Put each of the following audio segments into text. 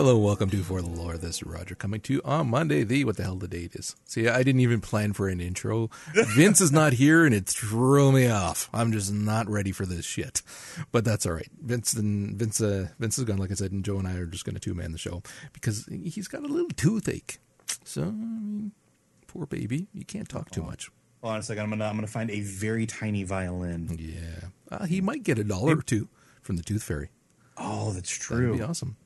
Hello, welcome to For the Lore. This is Roger coming to you on Monday, the what the hell the date is. See, I didn't even plan for an intro. Vince is not here and it threw me off. I'm just not ready for this shit. But that's all right. Vince and Vince uh, Vince is gone, like I said, and Joe and I are just gonna two man the show because he's got a little toothache. So I mean, poor baby. You can't talk too much. Hold on a second. I'm gonna I'm gonna find a very tiny violin. Yeah. Uh, he might get a dollar or two from the tooth fairy. Oh, that's true. That'd be awesome.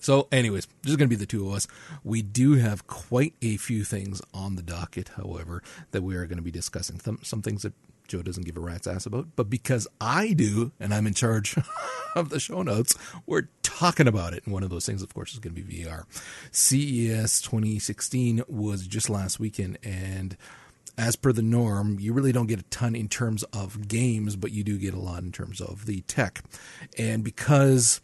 So, anyways, is going to be the two of us. We do have quite a few things on the docket, however, that we are going to be discussing. Some, some things that Joe doesn't give a rat's ass about, but because I do, and I'm in charge of the show notes, we're talking about it. And one of those things, of course, is going to be VR. CES 2016 was just last weekend, and as per the norm, you really don't get a ton in terms of games, but you do get a lot in terms of the tech. And because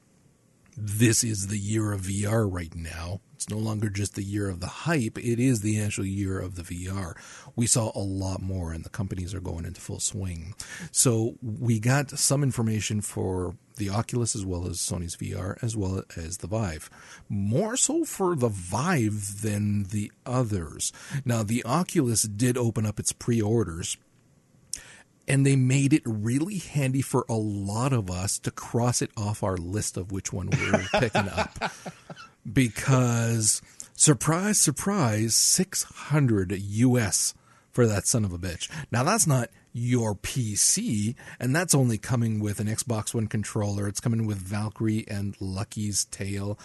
this is the year of VR right now. It's no longer just the year of the hype, it is the actual year of the VR. We saw a lot more, and the companies are going into full swing. So, we got some information for the Oculus as well as Sony's VR, as well as the Vive. More so for the Vive than the others. Now, the Oculus did open up its pre orders and they made it really handy for a lot of us to cross it off our list of which one we were picking up because surprise surprise 600 US for that son of a bitch. Now that's not your PC and that's only coming with an Xbox One controller. It's coming with Valkyrie and Lucky's Tale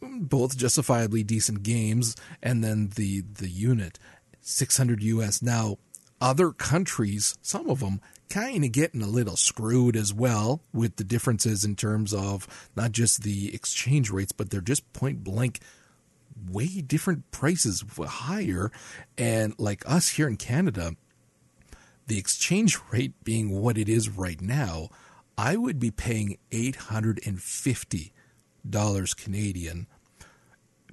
both justifiably decent games and then the the unit 600 US now other countries some of them kind of getting a little screwed as well with the differences in terms of not just the exchange rates but they're just point blank way different prices higher. And like us here in Canada the exchange rate being what it is right now I would be paying 850 dollars Canadian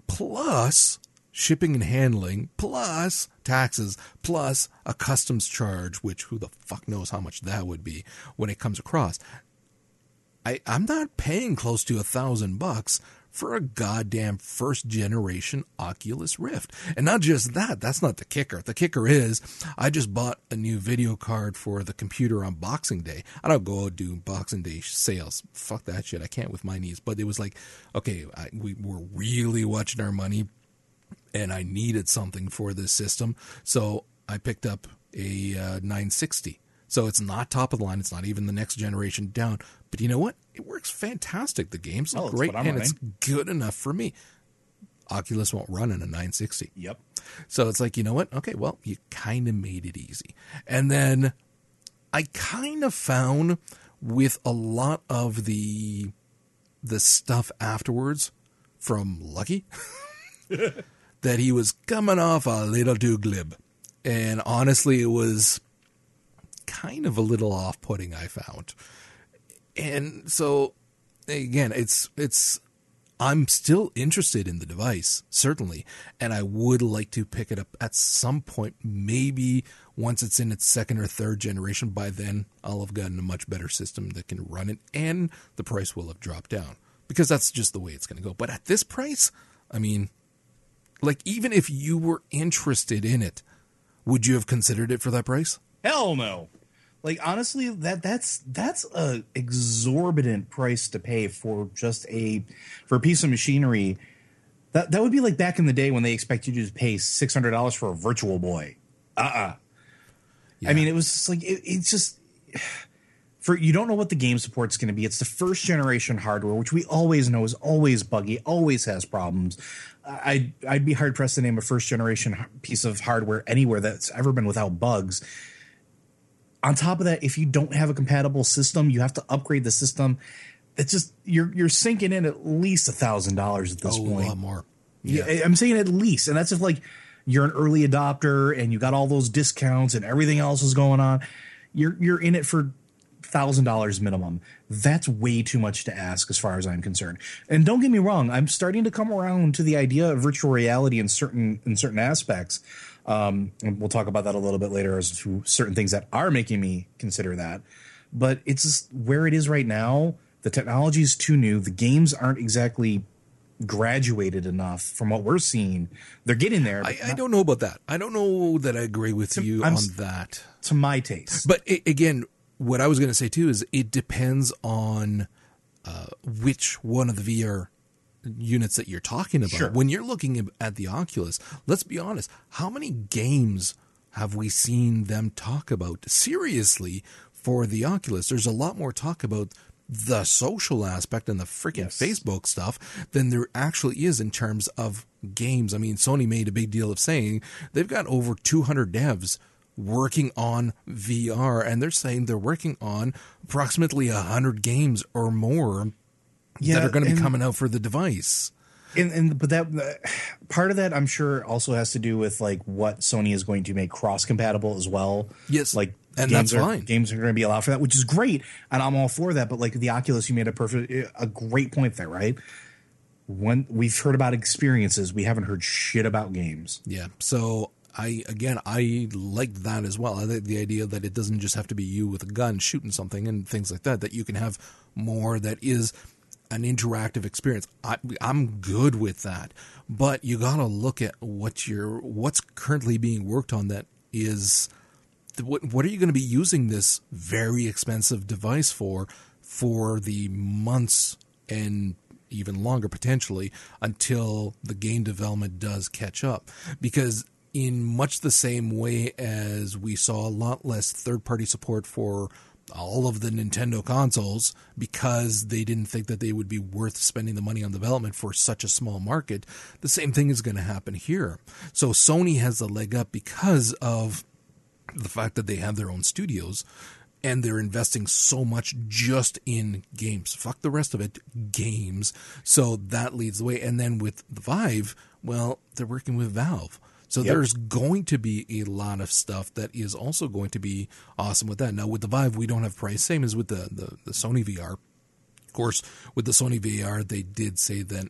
plus shipping and handling plus taxes plus a customs charge which who the fuck knows how much that would be when it comes across I, I'm not paying close to a thousand bucks for a goddamn first generation Oculus Rift. And not just that, that's not the kicker. The kicker is I just bought a new video card for the computer on Boxing Day. I don't go do Boxing Day sales. Fuck that shit. I can't with my knees. But it was like, okay, I, we were really watching our money and I needed something for this system. So I picked up a uh, 960. So it's not top of the line. It's not even the next generation down. But you know what? It works fantastic. The game's Oh, look it's great, and it's good enough for me. Oculus won't run in a 960. Yep. So it's like, you know what? Okay, well, you kind of made it easy. And then I kind of found with a lot of the the stuff afterwards from Luckey that he was coming off a little too glib. And honestly, it was kind of a little off-putting I found. And so again, it's it's I'm still interested in the device, certainly, and I would like to pick it up at some point, maybe once it's in its second or third generation. By then, I'll have gotten a much better system that can run it, and the price will have dropped down because that's just the way it's going to go. But at this price, I mean, like, even if you were interested in it, would you have considered it for that price? Hell no. Like honestly, that that's that's a exorbitant price to pay for just a for a piece of machinery. That that would be like back in the day when they expect you to pay six hundred dollars for a Virtual Boy. Uh uh Yeah. I mean, it was just like it, it's just for you don't know what the game support's going to be. It's the first generation hardware, which we always know is always buggy, always has problems. I'd I'd be hard pressed to name a first generation piece of hardware anywhere that's ever been without bugs. On top of that, if you don't have a compatible system, you have to upgrade the system. it's just you're you're sinking in at least a thousand dollars at this Oh, point. a lot more. Yeah, I'm saying at least, and that's if like you're an early adopter and you got all those discounts and everything else is going on. You're you're in it for thousand dollars minimum. That's way too much to ask, as far as I'm concerned. And don't get me wrong, I'm starting to come around to the idea of virtual reality in certain in certain aspects. Um, and we'll talk about that a little bit later as to certain things that are making me consider that. But it's just where it is right now. The technology is too new. The games aren't exactly graduated enough from what we're seeing. They're getting there I, I don't know about that. I don't know that I agree with you I'm on that. to my taste. But i again, what I was going to say too is it depends on uh, which one of the VR units that you're talking about. Sure. When you're looking at the Oculus, let's be honest, how many games have we seen them talk about seriously for the Oculus? There's a lot more talk about the social aspect and the freaking Yes. Facebook stuff than there actually is in terms of games. I mean, Sony made a big deal of saying they've got over 200 devs working on VR, and they're saying they're working on approximately 100 games or more Yeah, that are going to be coming out for the device. and, and but that uh, part of that I'm sure also has to do with like what Sony is going to make cross compatible as well. Yes, like and games that's are, fine. Games are going to be allowed for that, which is great, and I'm all for that. But like the Oculus, you made a perfect, a great point there, right? When we've heard about experiences, we haven't heard shit about games. Yeah. So I again I like that as well. I like the idea that it doesn't just have to be you with a gun shooting something and things like that. That you can have more that is an interactive experience. I, I'm good with that, but you got to look at what you're what's currently being worked on. That is what what are you going to be using this very expensive device for for the months and even longer potentially until the game development does catch up because in much the same way as we saw a lot less third party support for all of the Nintendo consoles because they didn't think that they would be worth spending the money on development for such a small market the same thing is going to happen here so Sony has a leg up because of the fact that they have their own studios and they're investing so much just in games. Fuck the rest of it, games. So that leads the way. And then with the Vive, well, they're working with Valve. So Yep. there's going to be a lot of stuff that is also going to be awesome with that. Now with the Vive, we don't have price, same as with the, the, the Sony VR. Of course, with the Sony VR, they did say that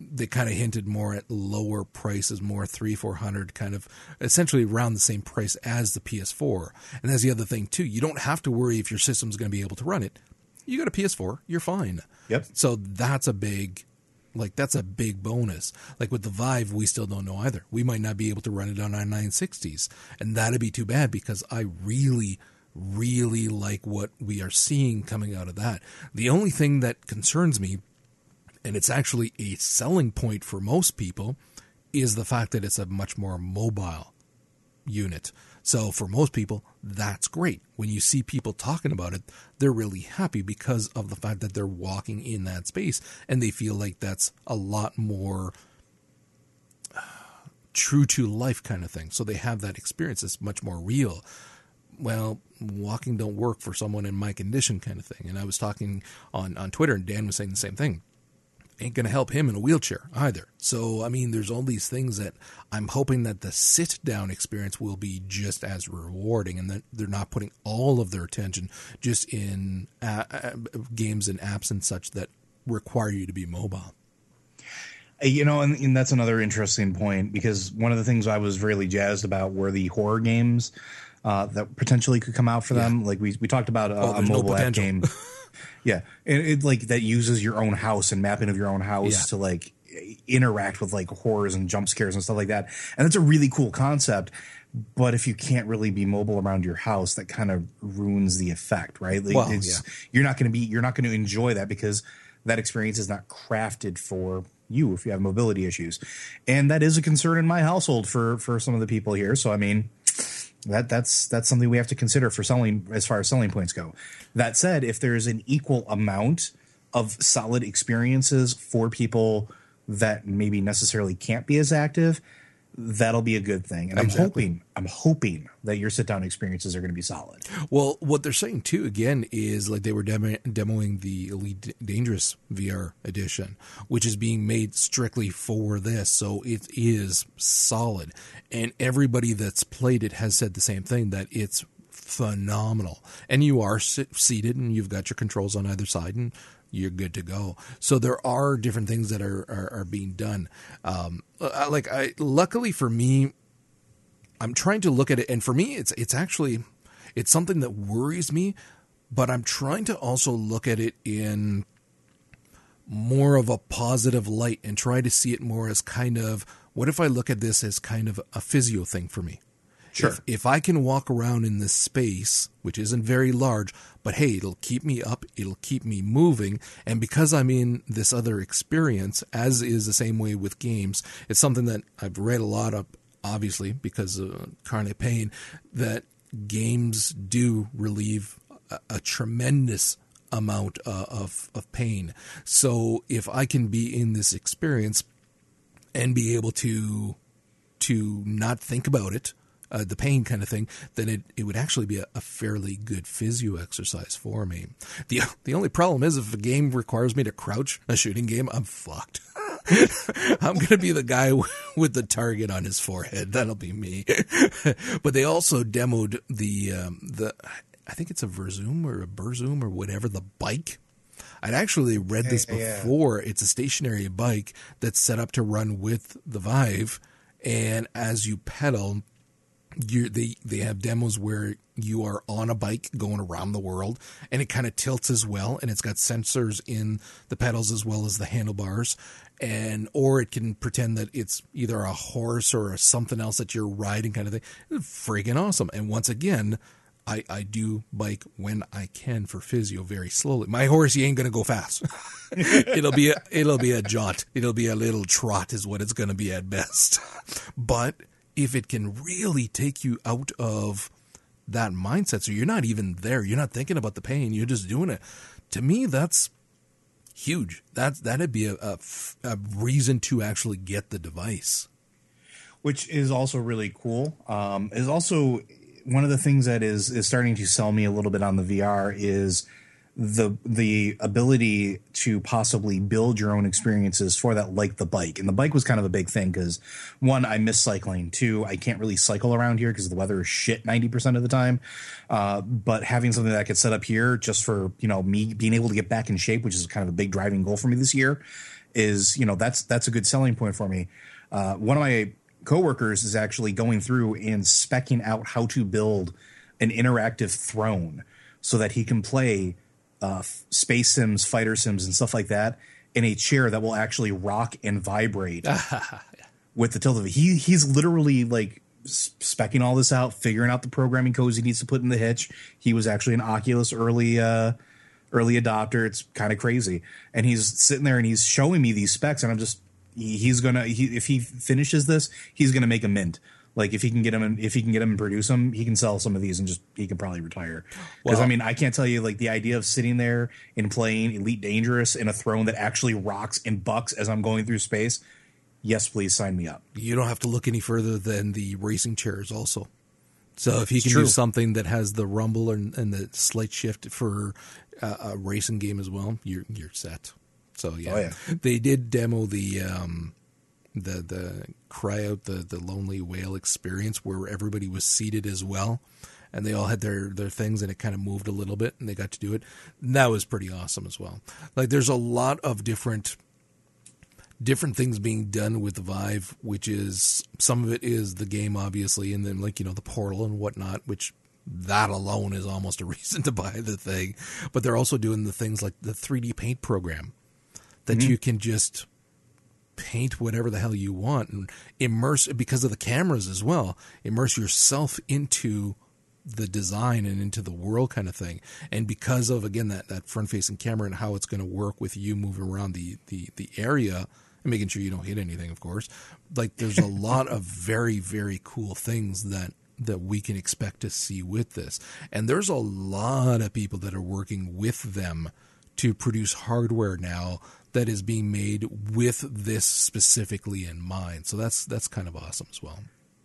they kind of hinted more at lower prices, more three, four hundred, kind of essentially around the same price as the PS4. And that's the other thing too. You don't have to worry if your system's going to be able to run it. You got a PS4, you're fine. Yep. So that's a big, like that's a big bonus. Like with the Vive, we still don't know either. We might not be able to run it on our 960s, and that'd be too bad because I really, really like what we are seeing coming out of that. The only thing that concerns me and it's actually a selling point for most people, is the fact that it's a much more mobile unit. So for most people, that's great. When you see people talking about it, they're really happy because of the fact that they're walking in that space and they feel like that's a lot more true to life kind of thing. So they have that experience. It's much more real well, walking don't work for someone in my condition kind of thing. And I was talking on, on Twitter and Dan was saying the same thing. Ain't going to help him in a wheelchair either. So, I mean, there's all these things that I'm hoping that the sit down experience will be just as rewarding and that they're not putting all of their attention just in uh, uh, games and apps and such that require you to be mobile. You know, and, and that's another interesting point because one of the things I was really jazzed about were the horror games uh, that potentially could come out for them. Like we we talked about uh, Oh, a there's no mobile app game. yeah, and it like that uses your own house and mapping of your own house Yeah. to like interact with like horrors and jump scares and stuff like that. And that's a really cool concept. But if you can't really be mobile around your house, that kind of ruins the effect, right? Like Well, it's, yeah. you're not going to be you're not going to enjoy that because that experience is not crafted for you if you have mobility issues and that is a concern in my household for for some of the people here so i mean that that's that's something we have to consider for selling as far as selling points go. That said if there's an equal amount of solid experiences for people that maybe necessarily can't be as active that'll be a good thing. And Exactly. I'm hoping, I'm hoping that your sit down experiences are going to be solid. Well, what they're saying too, again, is like they were demo- demoing the Elite Dangerous VR edition, which is being made strictly for this. So it is solid. And everybody that's played it has said the same thing that it's phenomenal. And you are sit- seated and you've got your controls on either side and you're good to go. So there are different things that are, are, are being done. Um, like I, luckily for me, I'm trying to look at it, and for me, it's it's actually it's something that worries me, but I'm trying to also look at it in more of a positive light and try to see it more as kind of what if I look at this as kind of a physio thing for me. Sure. If, if I can walk around in this space, which isn't very large, but hey, it'll keep me up, it'll keep me moving, and because I'm in this other experience, as is the same way with games, it's something that I've read a lot of, obviously, because of chronic pain, that games do relieve a, a tremendous amount uh, of of pain. So if I can be in this experience and be able to to not think about it, uh, the pain kind of thing, then it, it would actually be a, a fairly good physio exercise for me. The the only problem is if a game requires me to crouch, a shooting game, I'm fucked. I'm going to be the guy with the target on his forehead. That'll be me. but they also demoed the um, the I think it's a Verzoom or a Berzoom or whatever the bike. I'd actually read this Yeah, yeah. before. It's a stationary bike that's set up to run with the Vive, and as you pedal, you they they have demos where you are on a bike going around the world, and it kind of tilts as well, and it's got sensors in the pedals as well as the handlebars, and or it can pretend that it's either a horse or something else that you're riding, kind of thing. Freaking awesome! And once again. I, I do bike when I can for physio very slowly. My horse, he ain't gonna go fast. it'll be a, it'll be a jaunt. It'll be a little trot is what it's gonna be at best. But if it can really take you out of that mindset, so you're not even there, you're not thinking about the pain, you're just doing it. To me, that's huge. That's that'd be a a reason to actually get the device. which is also really cool. Um, is also one of the things that is is starting to sell me a little bit on the VR is the the ability to possibly build your own experiences for that, like the bike. And the bike was kind of a big thing because one, I miss cycling. Two, I can't really cycle around here because the weather is shit ninety percent of the time. Uh, but having something that I could set up here just for you know me being able to get back in shape, which is kind of a big driving goal for me this year, is you know that's that's a good selling point for me. Uh, one of my coworkers is actually going through and specking out how to build an interactive throne so that he can play uh, space sims, fighter sims, and stuff like that in a chair that will actually rock and vibrate with the tilt of it. He he's literally like specking all this out, figuring out the programming codes he needs to put in the hitch. He was actually an Oculus early uh, early adopter. It's kind of crazy, and he's sitting there and he's showing me these specs, and I'm just he, he's gonna he, if he finishes this, he's gonna make a mint. Like if he can get him, and if he can get him and produce them, he can sell some of these and just he can probably retire. Because I mean, I can't tell you like the idea of sitting there and playing Elite Dangerous in a throne that actually rocks and bucks as I'm going through space. Yes, please sign me up. You don't have to look any further than the racing chairs, also. So if he It's can true. do something that has the rumble and, and the slight shift for uh, a racing game as well, you're you're set. So yeah, Oh, yeah. they did demo the um, the the cry out the the lonely whale experience where everybody was seated as well, and they all had their their things and it kind of moved a little bit and they got to do it. And that was pretty awesome as well. Like there's a lot of different different things being done with Vive, which is some of it is the game, obviously, and then like you know the portal and whatnot, which that alone is almost a reason to buy the thing. But they're also doing the things like the 3D paint program that mm-hmm. you can just paint whatever the hell you want and immerse because of the cameras as well. Immerse yourself into the design and into the world kind of thing. And because of again that, that front facing camera and how it's going to work with you moving around the, the, the area and making sure you don't hit anything, of course. Like there's a lot of very, very cool things that that we can expect to see with this. And there's a lot of people that are working with them to produce hardware now that is being made with this specifically in mind. So that's that's kind of awesome as well.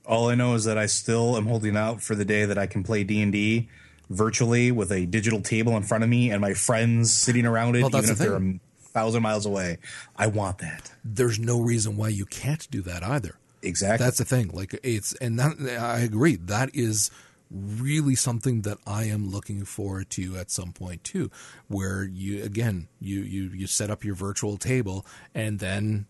All I know is that I still am holding out for the day that I can play D and D virtually with a digital table in front of me and my friends sitting around it, Well, even if the they're a thousand miles away. I want that. There's no reason why you can't do that either. Exactly. That's the thing. Like it's and that I agree. That is really something that I am looking forward to at some point too, where you again you you you set up your virtual table and then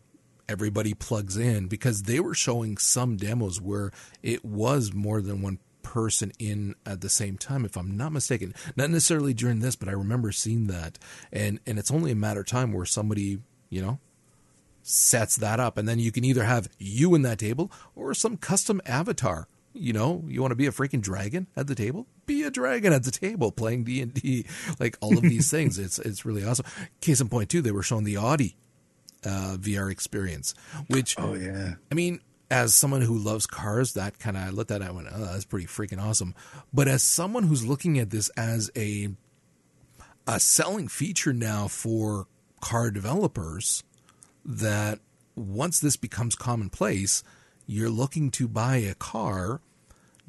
everybody plugs in because they were showing some demos where it was more than one person in at the same time if i'm not mistaken. Not necessarily during this but i remember seeing that. And and it's only a matter of time where somebody you know sets that up. And then you can either have you in that table or some custom avatar you know you want to be a freaking dragon at the table be a dragon at the table playing d&d like all of these things it's it's really awesome case in point too they were showing the audi uh, vr experience which oh yeah. I mean, as someone who loves cars, that kind of I looked at it and went, "Oh, that's pretty freaking awesome." But as someone who's looking at this as a a selling feature now for car developers, that once this becomes commonplace, you're looking to buy a car,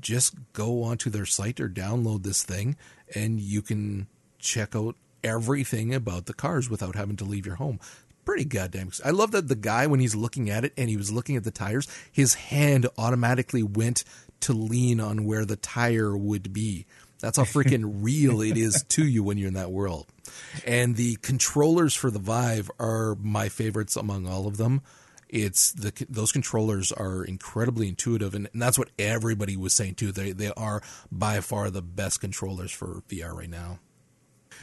just go onto their site or download this thing, and you can check out everything about the cars without having to leave your home. Pretty goddamn. I love that the guy, when he's looking at it and he was looking at the tires, his hand automatically went to lean on where the tire would be. That's how freaking real it is to you when you're in that world. And the controllers for the Vive are my favorites among all of them. It's the those controllers are incredibly intuitive, and, and that's what everybody was saying too. They they are by far the best controllers for VR right now.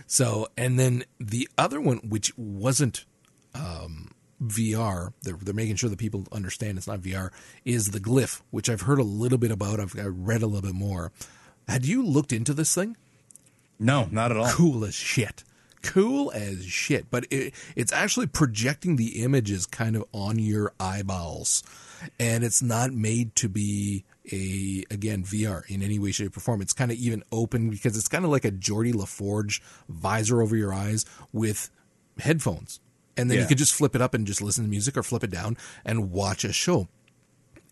So, and then the other one, which wasn't um, VR, they're, they're making sure that people understand it's not VR, is the Glyph, which I've heard a little bit about. I've I read a little bit more. Had you looked into this thing? No, not at all. Cool as shit. Cool as shit. But it, it's actually projecting the images kind of on your eyeballs. And it's not made to be a again VR in any way, shape, or form. It's kind of even open because it's kind of like a Geordi La Forge visor over your eyes with headphones. And then you Yeah. could just flip it up and just listen to music or flip it down and watch a show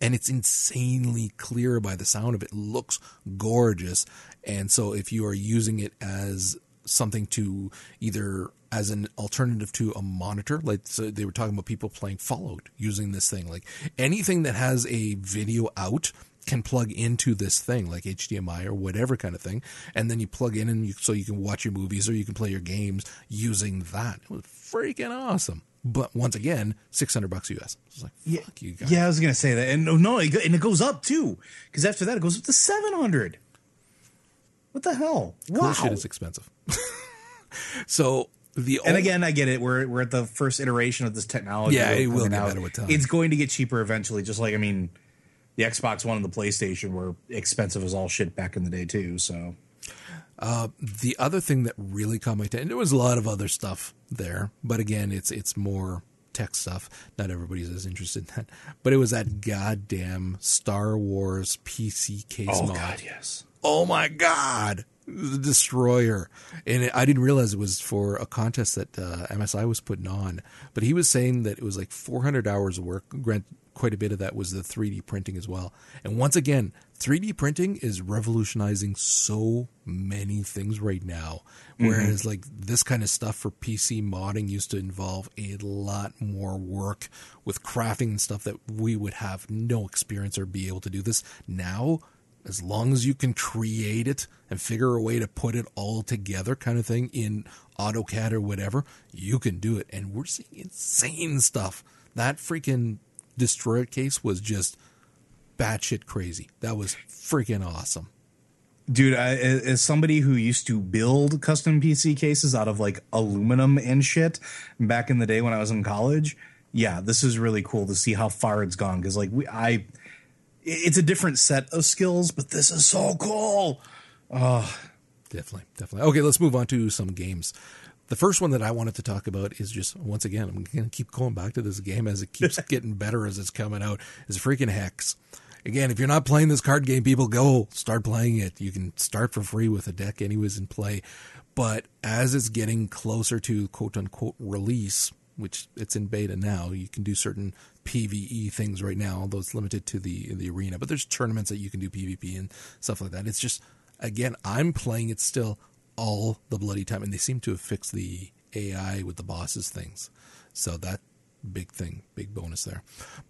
and it's insanely clear by the sound of it. it looks gorgeous and so if you are using it as something to either as an alternative to a monitor like so they were talking about people playing fallout using this thing like anything that has a video out can plug into this thing like HDMI or whatever kind of thing and then you plug in and you, so you can watch your movies or you can play your games using that it was freaking awesome but once again 600 bucks US it's like Yeah, fuck you guys yeah, I was gonna say that, and no, no, it go- and it goes up too, because after that it goes up to seven hundred. What the hell? cool Wow. shit is expensive. so the and again, I get it. We're we're at the first iteration of this technology. Yeah, it will get better with time. It's going to get cheaper eventually. Just like I mean, the Xbox One and the PlayStation were expensive as all shit back in the day too. So uh, the other thing that really caught my attention, there was a lot of other stuff there, but again, it's it's more tech stuff. Not everybody's as interested in that, but it was that goddamn Star Wars PC case Oh mod. God, yes. oh my god the destroyer. And it, i didn't realize it was for a contest that uh, msi was putting on. But he was saying that it was like 400 hours of work. Grant quite a bit of that was the 3d printing as well. And once again 3d printing is revolutionizing so many things right now. Whereas like this kind of stuff for pc modding used to involve a lot more work with crafting and stuff that we would have no experience or be able to do this. Now as long as you can create it and figure a way to put it all together kind of thing in AutoCAD or whatever, you can do it. And we're seeing insane stuff. That freaking destroyer case was just batshit crazy. That was freaking awesome. dude I, as somebody who used to build custom pc cases out of like aluminum and shit back in the day when i was in college yeah this is really cool to see how far it's gone because like we i it's a different set of skills but this is so cool Oh, Definitely, definitely. Okay, let's move on to some games. The first one that I wanted to talk about is just once again, I'm going to keep going back to this game as it keeps getting better as it's coming out. Is freaking Hex. Again, if you're not playing this card game, people go start playing it. You can start for free with a deck anyways and play. But as it's getting closer to quote unquote release, which it's in beta now, you can do certain PVE things right now, although it's limited to the the arena. But there's tournaments that you can do PvP and stuff like that. It's just again, I'm playing it still all the bloody time, and they seem to have fixed the AI with the bosses things. So that big thing, big bonus there.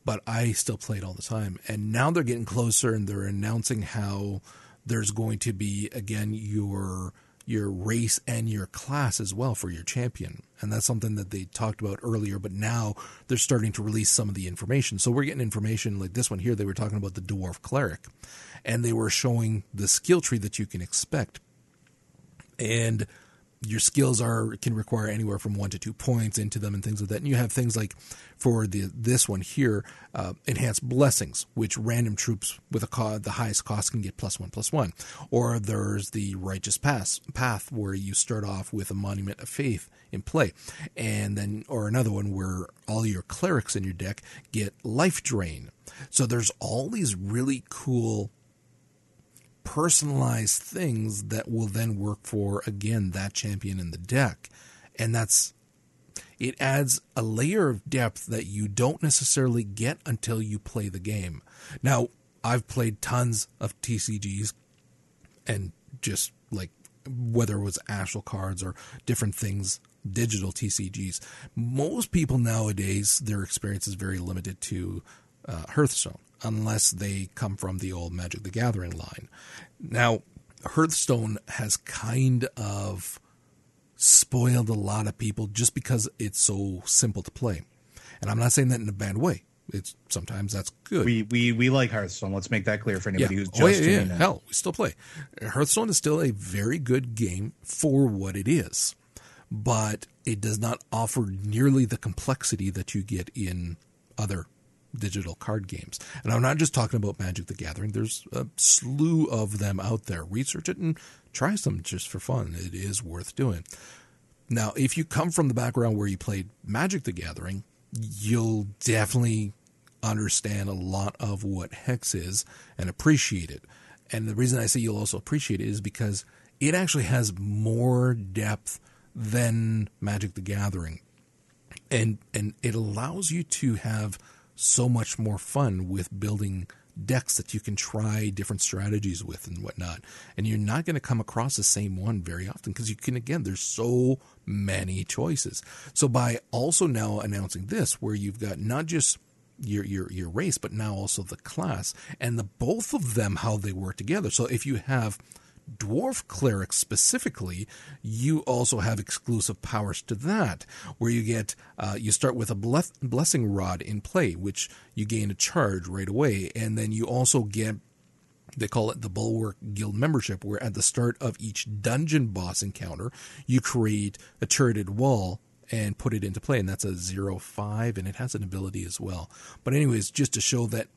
But I still play it all the time, and now they're getting closer, and they're announcing how there's going to be again your your race and your class as well for your champion. And that's something that they talked about earlier, but now they're starting to release some of the information. So we're getting information like this one here. They were talking about the dwarf cleric, and they were showing the skill tree that you can expect. And your skills are can require anywhere from one to two points into them and things like that. And you have things like for the this one here, uh, enhanced blessings, which random troops with a co- the highest cost can get plus one plus one. Or there's the righteous path path where you start off with a monument of faith in play, and then or another one where all your clerics in your deck get life drain. So there's all these really cool personalized things that will then work for again that champion in the deck. And that's it adds a layer of depth that you don't necessarily get until you play the game. Now i've played tons of tcgs and just like whether it was actual cards or different things digital tcgs most people nowadays their experience is very limited to uh, hearthstone unless they come from the old Magic the Gathering line. Now, Hearthstone has kind of spoiled a lot of people just because it's so simple to play. And I'm not saying that in a bad way. It's sometimes that's good. We we we like Hearthstone. Let's make that clear for anybody yeah. who's oh, just oh, yeah, yeah. Hell, we still play. Hearthstone is still a very good game for what it is, but it does not offer nearly the complexity that you get in other digital card games. And I'm not just talking about Magic the Gathering. There's a slew of them out there. Research it and try some just for fun. It is worth doing. Now, if you come from the background where you played Magic the Gathering, you'll definitely understand a lot of what Hex is and appreciate it. And the reason I say you'll also appreciate it is because it actually has more depth than Magic the Gathering. And and it allows you to have so much more fun with building decks that you can try different strategies with and whatnot. And you're not going to come across the same one very often because you can, again, there's so many choices. So by also now announcing this, where you've got not just your your your race, but now also the class and the both of them how they work together. So if you have dwarf cleric specifically, you also have exclusive powers to that, where you get uh, you start with a blessing rod in play, which you gain a charge right away, and then you also get they call it the Bulwark Guild membership, where at the start of each dungeon boss encounter, you create a turreted wall and put it into play, and that's a zero five, and it has an ability as well. But anyways, just to show that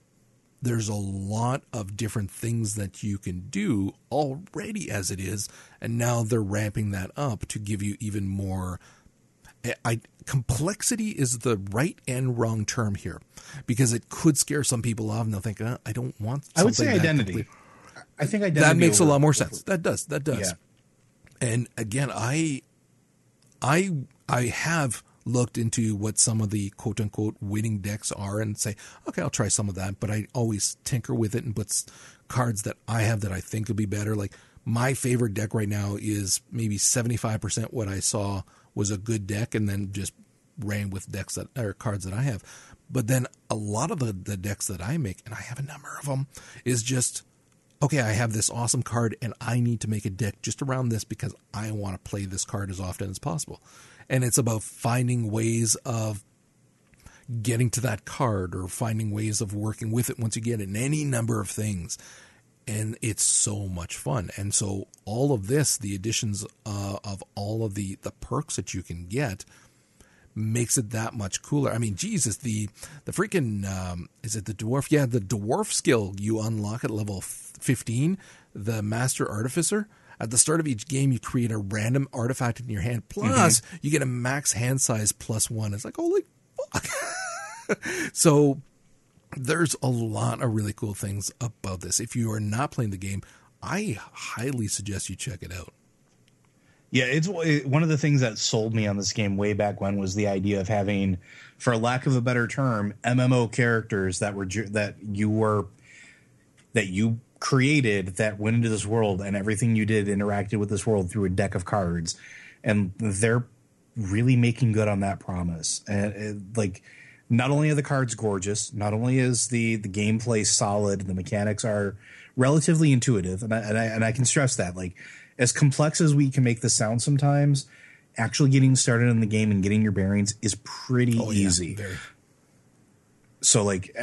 there's a lot of different things that you can do already as it is, and now they're ramping that up to give you even more. I, complexity is the right and wrong term here because it could scare some people off and they'll think, oh, I don't want. I would say identity. I think identity. That makes over, a lot more sense. Over. That does. That does. Yeah. And again, I, I, I have looked into what some of the quote unquote winning decks are and say, okay, I'll try some of that. But I always tinker with it and put cards that I have that I think will be better. Like my favorite deck right now is maybe 75% what I saw was a good deck and then just ran with decks that are cards that I have. But then a lot of the, the decks that I make, and I have a number of them, is just okay, I have this awesome card and I need to make a deck just around this because I want to play this card as often as possible and it's about finding ways of getting to that card or finding ways of working with it once you get it in any number of things. And it's so much fun. And so all of this the additions uh, of all of the the perks that you can get makes it that much cooler. I mean jesus the the freaking um, is it the dwarf? Yeah the dwarf skill you unlock at level 15 the master artificer at the start of each game, you create a random artifact in your hand. Plus, mm-hmm. you get a max hand size plus one. It's like, holy fuck. so, there's a lot of really cool things about this. If you are not playing the game, I highly suggest you check it out. Yeah, it's it, one of the things that sold me on this game way back when was the idea of having, for lack of a better term, MMO characters that were that you were that you created that went into this world and everything you did interacted with this world through a deck of cards, and they're really making good on that promise. And it, like, not only are the cards gorgeous, not only is the the gameplay solid, the mechanics are relatively intuitive, and I, and I, and I can stress that like as complex as we can make this sound sometimes, actually getting started in the game and getting your bearings is pretty oh, easy. Very. So like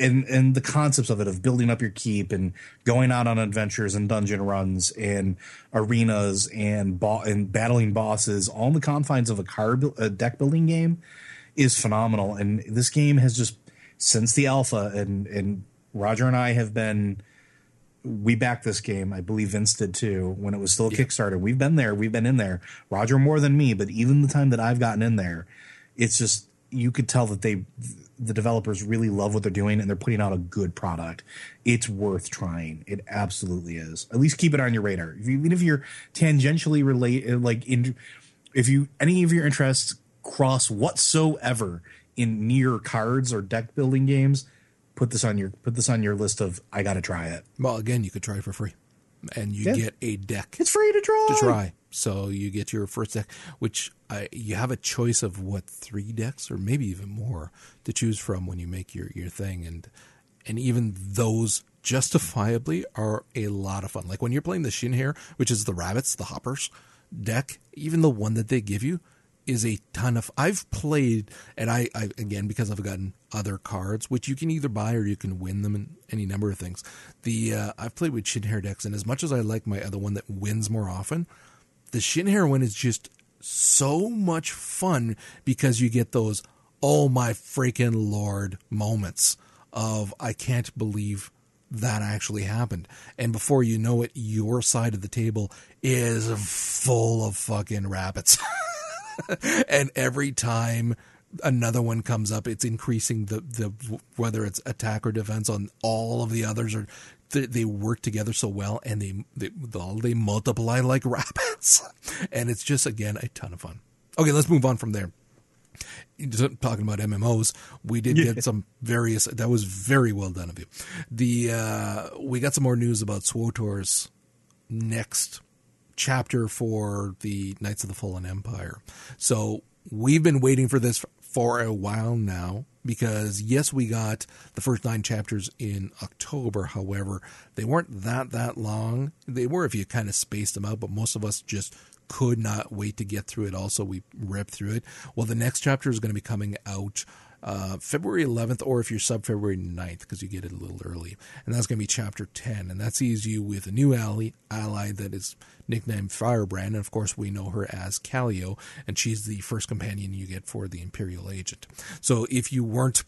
and and the concepts of it of building up your keep and going out on adventures and dungeon runs and arenas and bo- and battling bosses all in the confines of a card a deck building game is phenomenal and this game has just since the alpha and and Roger and I have been we backed this game. I believe Vince did too when it was still a yeah. Kickstarter. We've been there. We've been in there. Roger more than me, but even the time that I've gotten in there, it's just you could tell that they the developers really love what they're doing and they're putting out a good product. It's worth trying. It absolutely is. At least keep it on your radar. If you, even if you're tangentially related, uh, like in, if you any of your interests cross whatsoever in near cards or deck building games, put this on your put this on your list of I got to try it. Well, again, you could try it for free, and you yeah. get a deck. It's free to try. To try, so you get your first deck, which uh, you have a choice of what three decks or maybe even more to choose from when you make your your thing, and and even those justifiably are a lot of fun. Like when you're playing the Shin'hare, which is the rabbits, the hoppers deck, even the one that they give you is a ton of. I've played, and I, I again because I've gotten other cards, which you can either buy or you can win them in any number of things. The uh, I've played with Shin'hare decks, and as much as I like my other one that wins more often, the Shin'hare one is just so much fun because you get those oh my freaking lord moments of I can't believe that actually happened. And before you know it, your side of the table is full of fucking rabbits. and every time another one comes up, it's increasing the the whether it's attack or defense on all of the others are they, they work together so well and they they they multiply like rabbits, and it's just again a ton of fun. Okay, let's move on from there. Talking about MMOs, we did yeah. get some various. That was very well done of you. The uh, we got some more news about SWTOR's next chapter for the Knights of the Fallen Empire. So we've been waiting for this for a while now because yes, we got the first nine chapters in October. However, they weren't that that long. They were if you kind of spaced them out, but most of us just could not wait to get through it. Also, we ripped through it. Well, the next chapter is going to be coming out uh, February 11th, or if you're sub February 9th, because you get it a little early. And that's going to be chapter 10. And that sees you with a new ally, ally that is nicknamed Firebrand. And of course, we know her as Kaliyo, and she's the first companion you get for the Imperial Agent. So if you weren't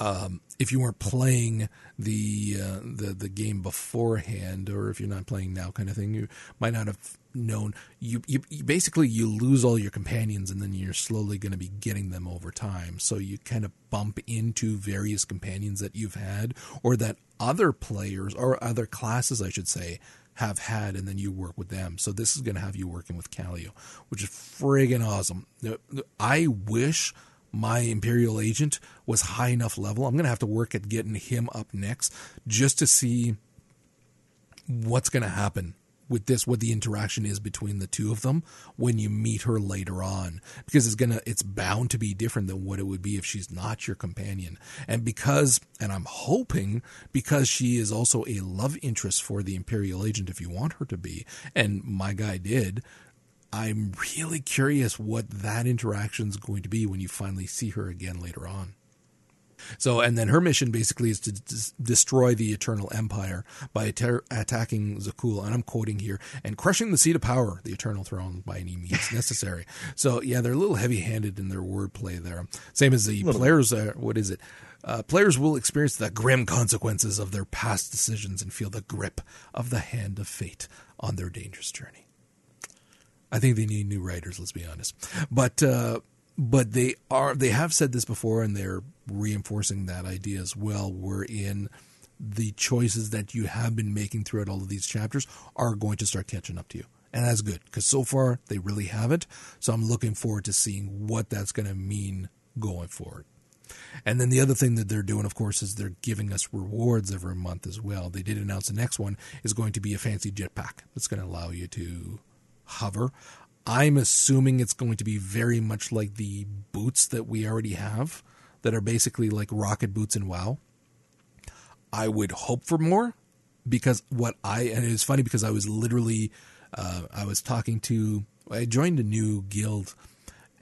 um, if you weren't playing the uh, the the game beforehand, or if you're not playing now, kind of thing, you might not have known. You, you, you basically you lose all your companions, and then you're slowly going to be getting them over time. So you kind of bump into various companions that you've had, or that other players or other classes, I should say, have had, and then you work with them. So this is going to have you working with Kaliyo, which is friggin' awesome. I wish my Imperial agent was high enough level. I'm going to have to work at getting him up next just to see what's going to happen with this what the interaction is between the two of them when you meet her later on because it's gonna it's bound to be different than what it would be if she's not your companion and because and i'm hoping because she is also a love interest for the imperial agent if you want her to be and my guy did I'm really curious what that interaction is going to be when you finally see her again later on. So, and then her mission basically is to destroy the Eternal Empire by ter- attacking Zakuul, and I'm quoting here, and crushing the seat of power, the Eternal Throne, by any means necessary. So, yeah, they're a little heavy handed in their wordplay there. Same as the players, are, what is it? Uh, players will experience the grim consequences of their past decisions and feel the grip of the hand of fate on their dangerous journey. I think they need new writers. Let's be honest, but uh, but they are they have said this before, and they're reinforcing that idea as well. We're in the choices that you have been making throughout all of these chapters are going to start catching up to you. And that's good because so far they really haven't. So I'm looking forward to seeing what that's going to mean going forward. And then the other thing that they're doing, of course, is they're giving us rewards every month as well. They did announce the next one is going to be a fancy jetpack that's going to allow you to hover. I'm assuming it's going to be very much like the boots that we already have, that are basically like rocket boots in WoW. I would hope for more because what I and it's funny because I was literally uh, I was talking to I joined a new guild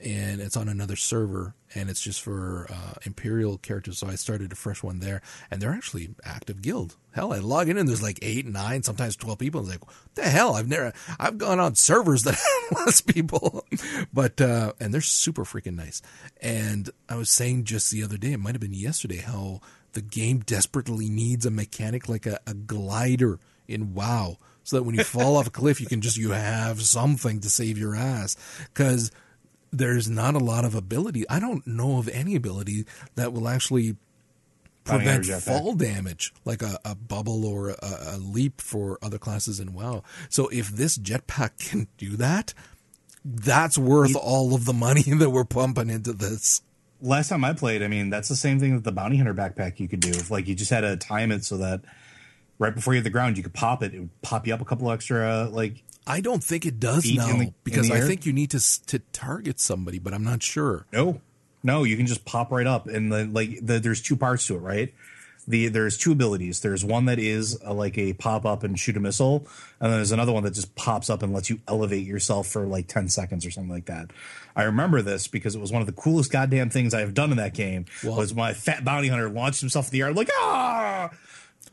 and it's on another server and it's just for uh, imperial characters so i started a fresh one there and they're actually active guild. Hell i log in and there's like eight nine sometimes 12 people like what the hell? I've never i've gone on servers that have less people. But uh, and they're super freaking nice. And i was saying just the other day it might have been yesterday how the game desperately needs a mechanic like a, a glider in wow so that when you fall off a cliff you can just you have something to save your ass. Because there's not a lot of ability. I don't know of any ability that will actually prevent fall damage, like a, a bubble or a, a, leap for other classes in WoW. So if this jetpack can do that, that's worth all of the money that we're pumping into this. Last time I played, I mean, that's the same thing that the bounty hunter backpack you could do. If, like you just had to time it so that right before you hit the ground, you could pop it. It would pop you up a couple extra like I don't think it does now the, because I think you need to to target somebody, but I'm not sure. No, no, you can just pop right up, and the, like the, there's two parts to it, right? The there's two abilities. There's one that is a, like a pop up and shoot a missile, and then there's another one that just pops up and lets you elevate yourself for like ten seconds or something like that. I remember this because it was one of the coolest goddamn things I've done in that game. Was my fat bounty hunter launched himself in the air, like ah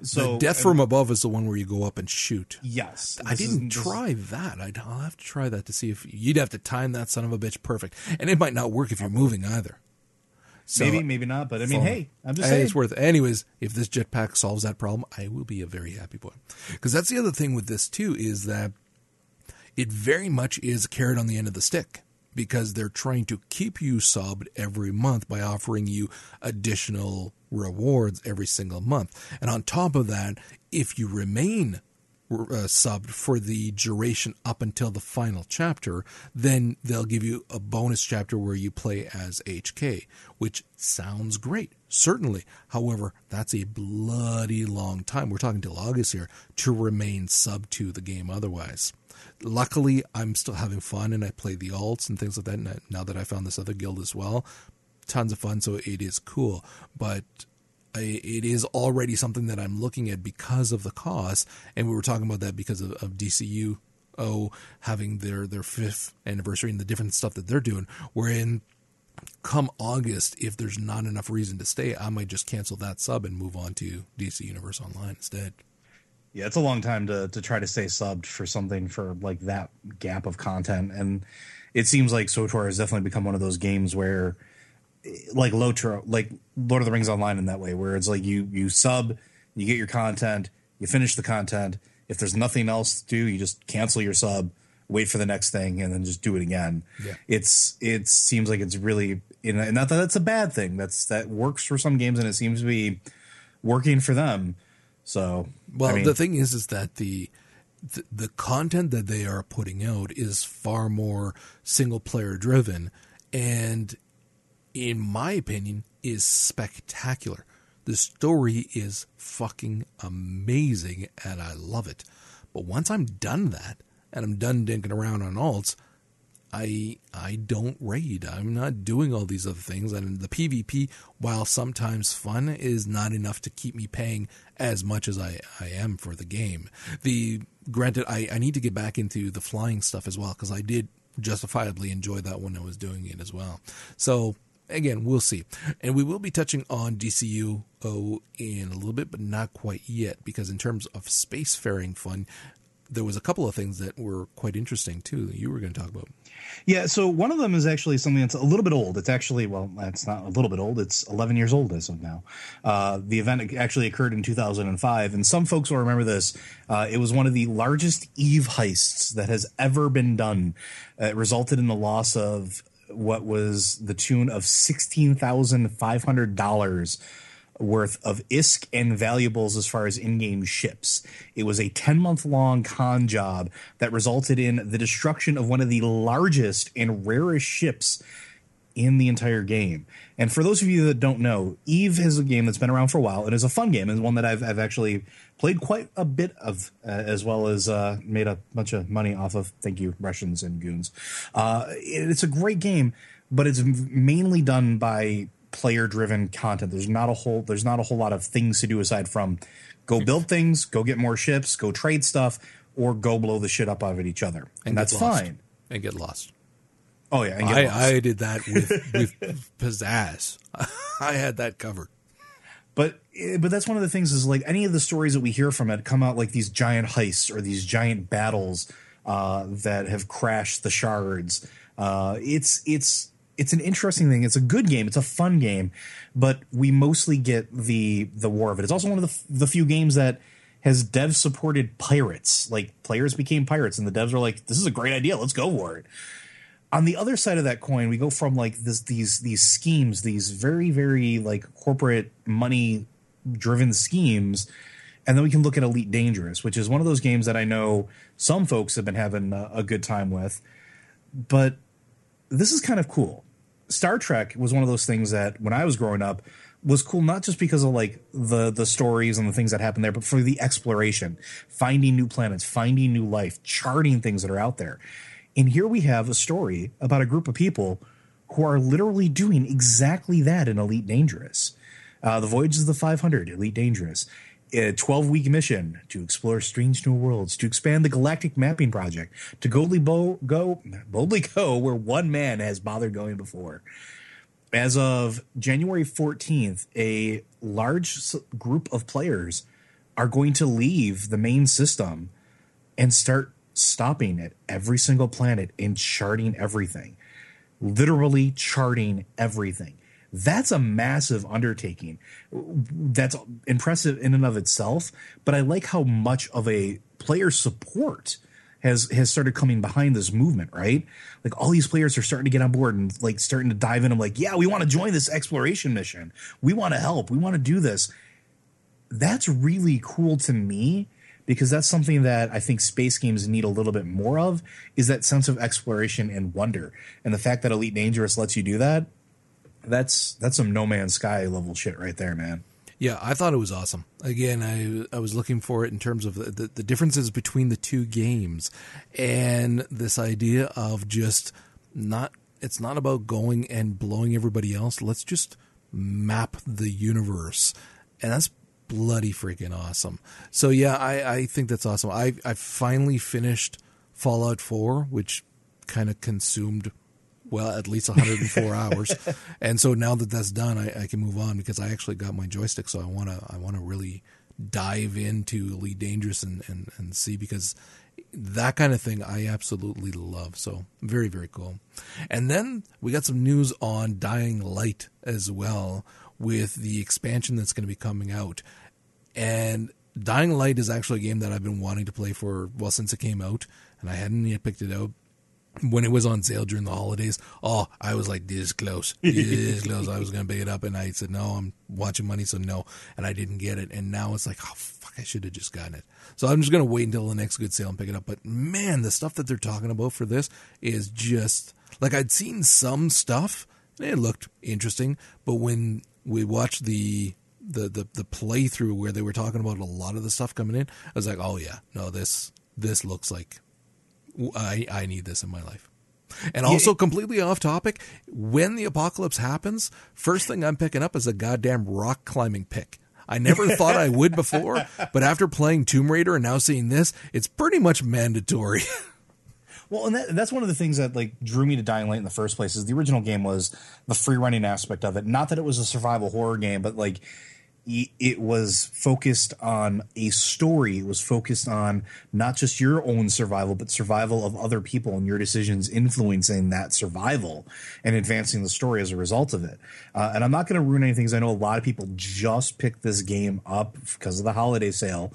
so the death from above is the one where you go up and shoot. Yes, I didn't is, try that. I'd, I'll have to try that to see if you'd have to time that son of a bitch perfect, and it might not work if you're moving either. So, maybe, maybe not. But I mean, hey, I'm just saying it's worth. It. Anyways, if this jetpack solves that problem, I will be a very happy boy. Because that's the other thing with this too is that it very much is a carrot on the end of the stick because they're trying to keep you subbed every month by offering you additional rewards every single month. And on top of that, if you remain uh, subbed for the duration up until the final chapter, then they'll give you a bonus chapter where you play as HK, which sounds great, certainly. However, that's a bloody long time. We're talking till August here to remain sub to the game otherwise. Luckily, I'm still having fun and I play the alts and things like that now that I found this other guild as well. Tons of fun, so it is cool. But it is already something that I'm looking at because of the cost. And we were talking about that because of, of DCU oh having their their fifth anniversary and the different stuff that they're doing. Wherein come August, if there's not enough reason to stay, I might just cancel that sub and move on to DC Universe Online instead. Yeah, it's a long time to to try to stay subbed for something for like that gap of content, and it seems like SWTOR has definitely become one of those games where like Lotro, like Lord of the Rings Online in that way, where it's like you you sub, you get your content, you finish the content. If there's nothing else to do, you just cancel your sub, wait for the next thing, and then just do it again. Yeah. It's it seems like it's really and not that that's a bad thing. That's that works for some games, and it seems to be working for them. So well, I mean, the thing is, is that the the, the content that they are putting out is far more single player driven and in my opinion, is spectacular. The story is fucking amazing and I love it. But once I'm done that and I'm done dinking around on alts, I I don't raid. I'm not doing all these other things. And the PvP, while sometimes fun, is not enough to keep me paying as much as I, I am for the game. The granted, I, I need to get back into the flying stuff as well because I did justifiably enjoy that when I was doing it as well. So again, we'll see. And we will be touching on DCU oh, in a little bit, but not quite yet, because in terms of spacefaring fun, there was a couple of things that were quite interesting too that you were going to talk about. Yeah, so one of them is actually something that's a little bit old. It's actually, well, it's not a little bit old. It's 11 years old as of now. Uh, the event actually occurred in 2005, and some folks will remember this. Uh, it was one of the largest Eve heists that has ever been done. It resulted in the loss of what was the tune of $16,500 worth of ISK and valuables as far as in-game ships. It was a 10-month-long con job that resulted in the destruction of one of the largest and rarest ships in the entire game. And for those of you that don't know, Eve is a game that's been around for a while and is a fun game and one that I've, I've actually played quite a bit of, uh, as well as uh, made a bunch of money off of. Thank you, Russians and goons. Uh, it's a great game, but it's mainly done by player driven content. There's not a whole there's not a whole lot of things to do aside from go build things, go get more ships, go trade stuff, or go blow the shit up out of each other, and, And that's lost. fine. and get lost. Oh yeah, I. I did that with with pizzazz. I had that covered. but eh, but that's one of the things is like any of the stories that we hear from it come out like these giant heists or these giant battles uh, that have crashed the shards. Uh, it's it's it's an interesting thing. It's a good game. It's a fun game, but we mostly get the the war of it. It's also one of the the few games that has dev supported pirates. Like players became pirates, and the devs were like, "This is a great idea. Let's go for it." on the other side of that coin, we go from like this these these schemes, these very very like corporate money driven schemes, and then we can look at Elite Dangerous, which is one of those games that I know some folks have been having a, a good time with, but this is kind of cool. Star Trek was one of those things that when I was growing up was cool not just because of like the the stories and the things that happen there, but for the exploration, finding new planets, finding new life, charting things that are out there. And here we have a story about a group of people who are literally doing exactly that in Elite Dangerous. Uh, the Voyages of the 500, Elite Dangerous. A 12 week mission to explore strange new worlds, to expand the galactic mapping project, to boldly bo- go, boldly go where one man has bothered going before. As of January 14th, a large group of players are going to leave the main system and start stopping at every single planet and charting everything. Literally charting everything. That's a massive undertaking. That's impressive in and of itself, but I like how much of a player support has has started coming behind this movement, right? Like all these players are starting to get on board and like starting to dive in. I'm like, yeah, we want to join this exploration mission. We want to help. We want to do this. That's really cool to me because that's something that I think space games need a little bit more of is that sense of exploration and wonder. And the fact that Elite Dangerous lets you do that, that's that's some no man's sky level shit right there, man. Yeah, I thought it was awesome. Again, I I was looking for it in terms of the, the, the differences between the two games, and this idea of just not. It's not about going and blowing everybody else. Let's just map the universe, and that's bloody freaking awesome. So yeah, I I think that's awesome. I I finally finished Fallout Four, which kind of consumed well at least 104 hours. And so now that that's done I, I can move on because i actually got my joystick. So i want to i want to really dive into elite dangerous and, and and see because that kind of thing i absolutely love. So very very cool. And then we got some news on dying light as well with the expansion that's going to be coming out. And dying light is actually a game that i've been wanting to play for well since it came out and i hadn't yet picked it out when it was on sale during the holidays, oh, I was like this close, this close. I was gonna pick it up, and I said no, I'm watching money, so no, and I didn't get it. And now it's like, oh fuck, I should have just gotten it. So I'm just gonna wait until the next good sale and pick it up. But man, the stuff that they're talking about for this is just like I'd seen some stuff, and it looked interesting, but when we watched the the the, the playthrough where they were talking about a lot of the stuff coming in, I was like, oh yeah, no, this this looks like I, I need this in my life. And also, completely off topic, when the apocalypse happens, first thing I'm picking up is a goddamn rock climbing pick. I never thought I would before, but after playing Tomb Raider and now seeing this, it's pretty much mandatory. Well, and that, that's one of the things that like drew me to Dying Light in the first place. Is the original game was the free running aspect of it. Not that it was a survival horror game, but like it was focused on a story. It was focused on not just your own survival, but survival of other people and your decisions influencing that survival and advancing the story as a result of it. Uh, and I'm not going to ruin anything because I know a lot of people just picked this game up because of the holiday sale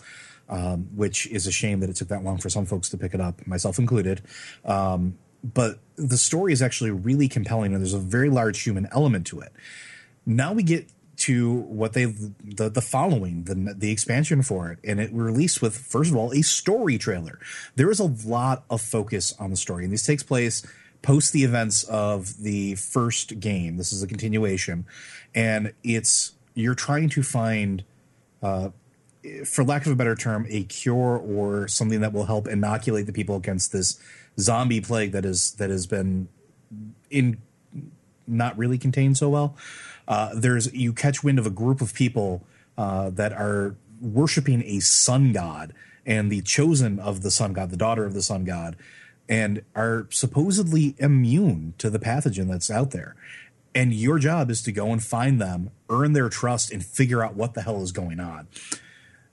um, which is a shame that it took that long for some folks to pick it up, myself included. Um, but the story is actually really compelling, and there's a very large human element to it. Now we get to what they the the following the the expansion for it, and it released with first of all a story trailer. There is a lot of focus on the story, and this takes place post the events of the first game. This is a continuation, and it's you're trying to find. Uh, for lack of a better term, a cure or something that will help inoculate the people against this zombie plague that is that has been in not really contained so well. Uh, there's you catch wind of a group of people uh, that are worshiping a sun god and the chosen of the sun god, the daughter of the sun god, and are supposedly immune to the pathogen that's out there. And your job is to go and find them, earn their trust, and figure out what the hell is going on.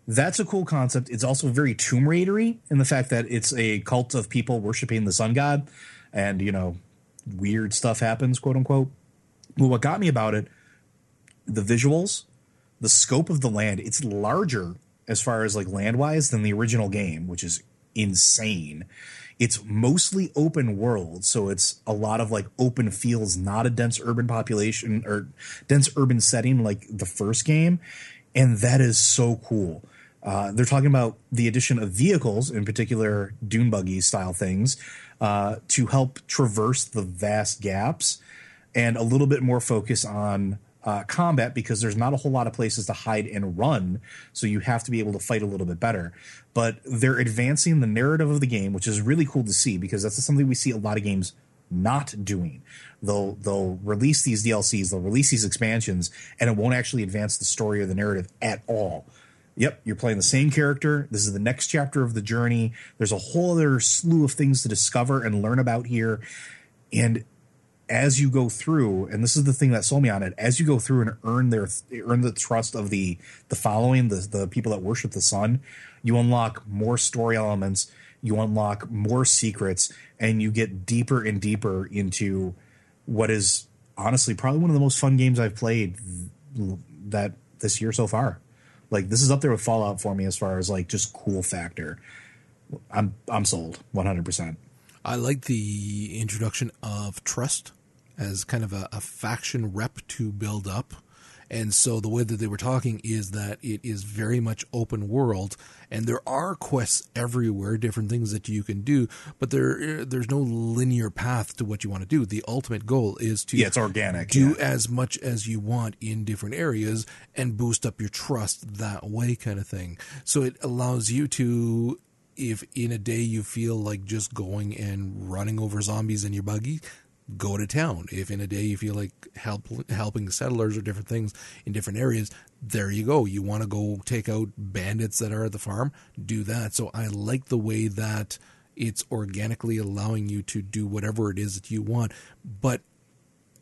That's a cool concept. It's also very Tomb Raidery in the fact that it's a cult of people worshiping the sun god, and you know, weird stuff happens, quote unquote. Well, what got me about it the visuals, the scope of the land, it's larger as far as like land wise than the original game, which is insane. It's mostly open world, so it's a lot of like open fields, not a dense urban population or dense urban setting like the first game. And that is so cool. Uh, they're talking about the addition of vehicles, in particular dune buggy style things, uh, to help traverse the vast gaps, and a little bit more focus on uh, combat because there's not a whole lot of places to hide and run, so you have to be able to fight a little bit better. But they're advancing the narrative of the game, which is really cool to see because that's something we see a lot of games not doing. They'll they'll release these DLCs, they'll release these expansions, and it won't actually advance the story or the narrative at all. Yep, you're playing the same character. This is the next chapter of the journey. There's a whole other slew of things to discover and learn about here. And as you go through, and this is the thing that sold me on it, as you go through and earn their earn the trust of the the following, the the people that worship the sun, you unlock more story elements, you unlock more secrets, and you get deeper and deeper into what is honestly probably one of the most fun games I've played that this year so far. Like this is up there with Fallout for me as far as like just cool factor. I'm I'm sold 100%. I like the introduction of trust as kind of a, a faction rep to build up. And so the way that they were talking is that it is very much open world, and there are quests everywhere, different things that you can do, but there there's no linear path to what you want to do. The ultimate goal is to yeah, it's organic. Do yeah. as much as you want in different areas and boost up your trust that way, kind of thing. So it allows you to if in a day you feel like just going and running over zombies in your buggy, go to town. If in a day you feel like help helping the settlers or different things in different areas, there you go. You want to go take out bandits that are at the farm, do that. So I like the way that it's organically allowing you to do whatever it is that you want, but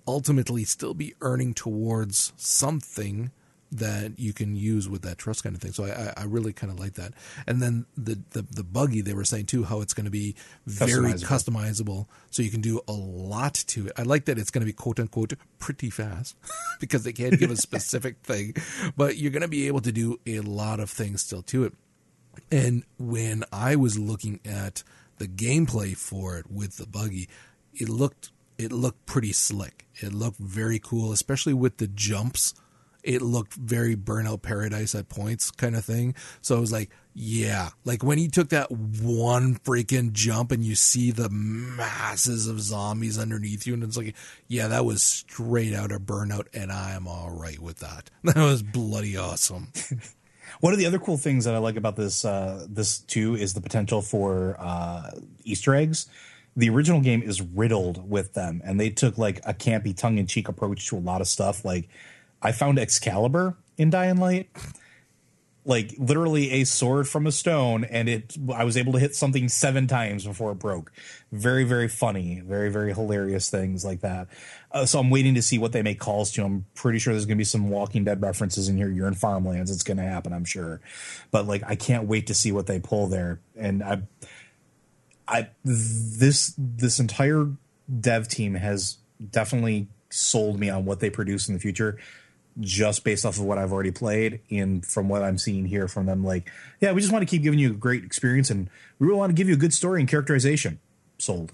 ultimately still be earning towards something that you can use with that trust kind of thing. So I, I really kind of like that. And then the, the, the buggy they were saying too, how it's going to be very customizable. customizable. So you can do a lot to it. I like that it's going to be quote unquote pretty fast because they can't give a specific thing, but you're going to be able to do a lot of things still to it. And when I was looking at the gameplay for it with the buggy, it looked it looked pretty slick. It looked very cool, especially with the jumps it looked very burnout paradise at points kind of thing. So I was like, yeah, like when he took that one freaking jump and you see the masses of zombies underneath you, and it's like, yeah, that was straight out of burnout, and I am all right with that. That was bloody awesome. One of the other cool things that I like about this uh, this too is the potential for uh, Easter eggs. The original game is riddled with them, and they took like a campy, tongue in cheek approach to a lot of stuff. Like I found Excalibur in Dying Light. Like literally a sword from a stone, and it I was able to hit something seven times before it broke. Very, very funny, very, very hilarious things like that. Uh, so I'm waiting to see what they make calls to. I'm pretty sure there's going to be some Walking Dead references in here. You're in farmlands. It's going to happen, I'm sure. But like, I can't wait to see what they pull there. And I, I this this entire dev team has definitely sold me on what they produce in the future just based off of what I've already played and from what I'm seeing here from them. Like, yeah, we just want to keep giving you a great experience and we really want to give you a good story and characterization. Sold.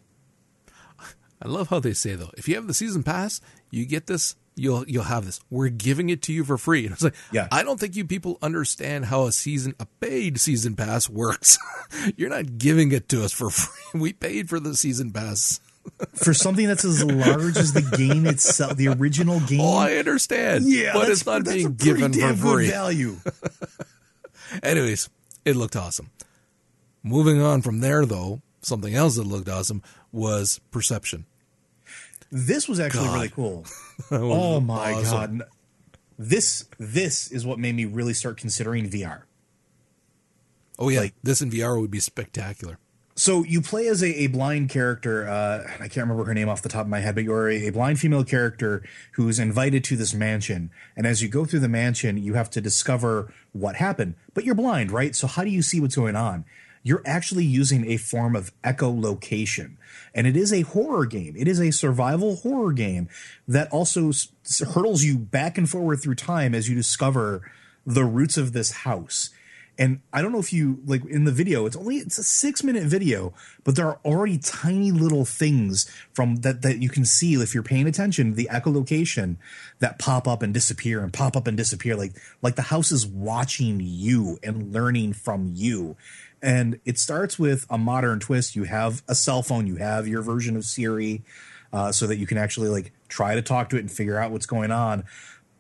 I love how they say though, if you have the season pass, you get this you'll you'll have this. We're giving it to you for free. And it's like, Yeah. I don't think you people understand how a season, a paid season pass works. You're not giving it to us for free. We paid for the season pass. For something that's as large as the game itself, the original game. Oh, I understand. yeah, but it's not being given for free. value. Anyways, it looked awesome. Moving on from there, though, something else that looked awesome was Perception. This was actually God. really cool. Oh my awesome. god. This this is what made me really start considering VR. Oh yeah, Like- this in VR would be spectacular. So you play as a, a blind character. Uh, I can't remember her name off the top of my head, but you're a, a blind female character who's invited to this mansion. And as you go through the mansion, you have to discover what happened. But you're blind, right? So how do you see what's going on? You're actually using a form of echolocation. And it is a horror game. It is a survival horror game that also s- hurdles you back and forward through time as you discover the roots of this house. And I don't know if you like in the video, it's only it's a six minute video, but there are already tiny little things from that that you can see if you're paying attention the echolocation that pop up and disappear and pop up and disappear. Like like the house is watching you and learning from you. And it starts with a modern twist. You have a cell phone, you have your version of Siri, uh, so that you can actually like try to talk to it and figure out what's going on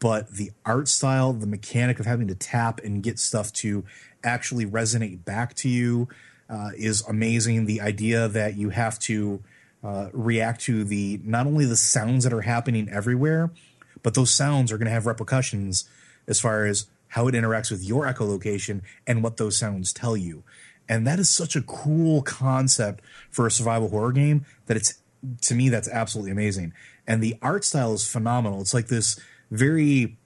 but the art style, the mechanic of having to tap and get stuff to actually resonate back to you uh, is amazing. The idea that you have to uh, react to the not only the sounds that are happening everywhere, but those sounds are going to have repercussions as far as how it interacts with your echolocation and what those sounds tell you. And that is such a cool concept for a survival horror game that it's to me that's absolutely amazing. And the art style is phenomenal. It's like this very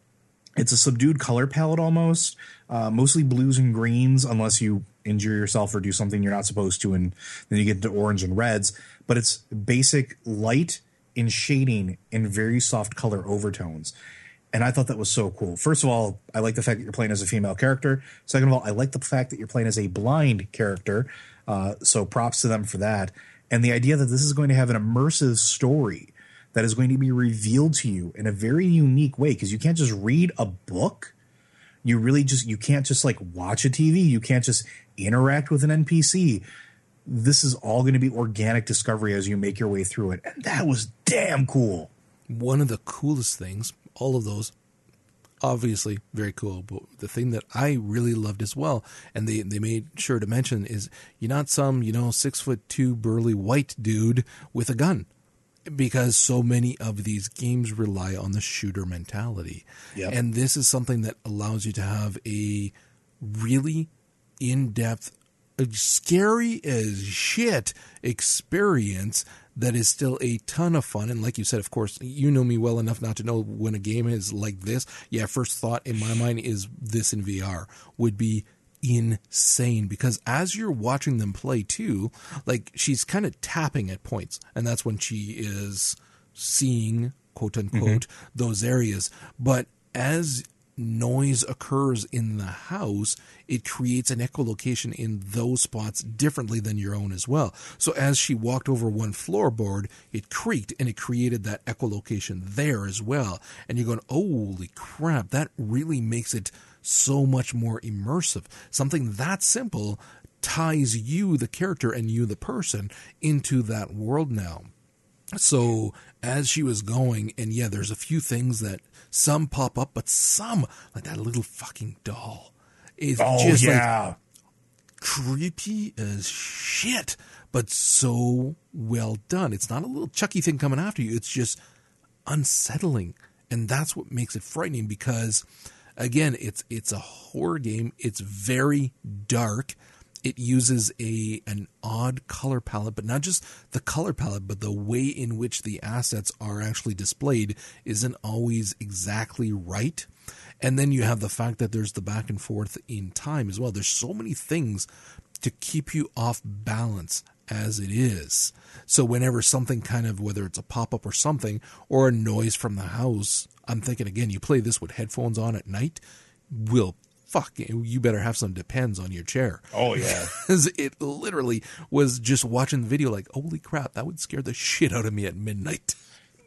it's a subdued color palette almost uh, mostly blues and greens unless you injure yourself or do something you're not supposed to and then you get into orange and reds. But it's basic light in shading and very soft color overtones. And i thought that was so cool. First of all i like the fact that you're playing as a female character. Second of all i like the fact that you're playing as a blind character uh, so props to them for that. And the idea that this is going to have an immersive story that is going to be revealed to you in a very unique way because you can't just read a book you really just you can't just like watch a tv you can't just interact with an npc this is all going to be organic discovery as you make your way through it and that was damn cool One of the coolest things, all of those, obviously very cool. But the thing that I really loved as well, and they they made sure to mention is you're not some you know six foot two burly white dude with a gun. Because so many of these games rely on the shooter mentality. Yep. And this is something that allows you to have a really in depth, scary as shit experience that is still a ton of fun. And like you said, of course, you know me well enough not to know when a game is like this. Yeah, first thought in my mind is this in VR would be insane because as you're watching them play too, like she's kind of tapping at points, and that's when she is seeing quote unquote mm-hmm. those areas. But as noise occurs in the house, it creates an echolocation in those spots differently than your own as well. So as she walked over one floorboard, it creaked and it created that echolocation there as well. And you're going, holy crap, that really makes it so much more immersive. Something that simple ties you, the character, and you, the person, into that world now. So as she was going, and yeah, there's a few things that some pop up, but some, like that little fucking doll, is oh just like creepy as shit, but so well done. It's not a little Chucky thing coming after you. It's just unsettling, and that's what makes it frightening. Because again, it's it's a horror game. It's very dark. It uses a an odd color palette, but not just the color palette, but the way in which the assets are actually displayed isn't always exactly right. And then you have the fact that there's the back and forth in time as well. There's so many things to keep you off balance as it is. So whenever something kind of whether it's a pop up or something or a noise from the house, I'm thinking again, you play this with headphones on at night, will fuck you better have some depends on your chair. oh yeah it literally was just watching the video like, holy crap, that would scare the shit out of me at midnight.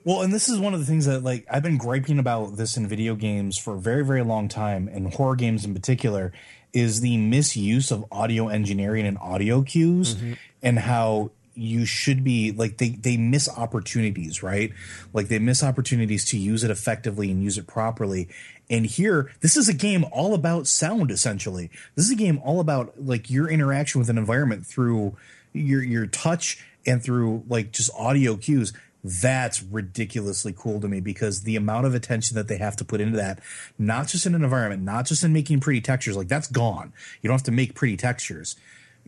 Well, and this is one of the things that like I've been griping about this in video games for a very, very long time, and horror games in particular, is the misuse of audio engineering and audio cues, Mm-hmm. and how you should be like they they miss opportunities, right? Like they miss opportunities to use it effectively and use it properly. And here, this is a game all about sound. Essentially, this is a game all about like your interaction with an environment through your your touch and through like just audio cues that's ridiculously cool to me because the amount of attention that they have to put into that, not just in an environment, not just in making pretty textures, like that's gone. You don't have to make pretty textures.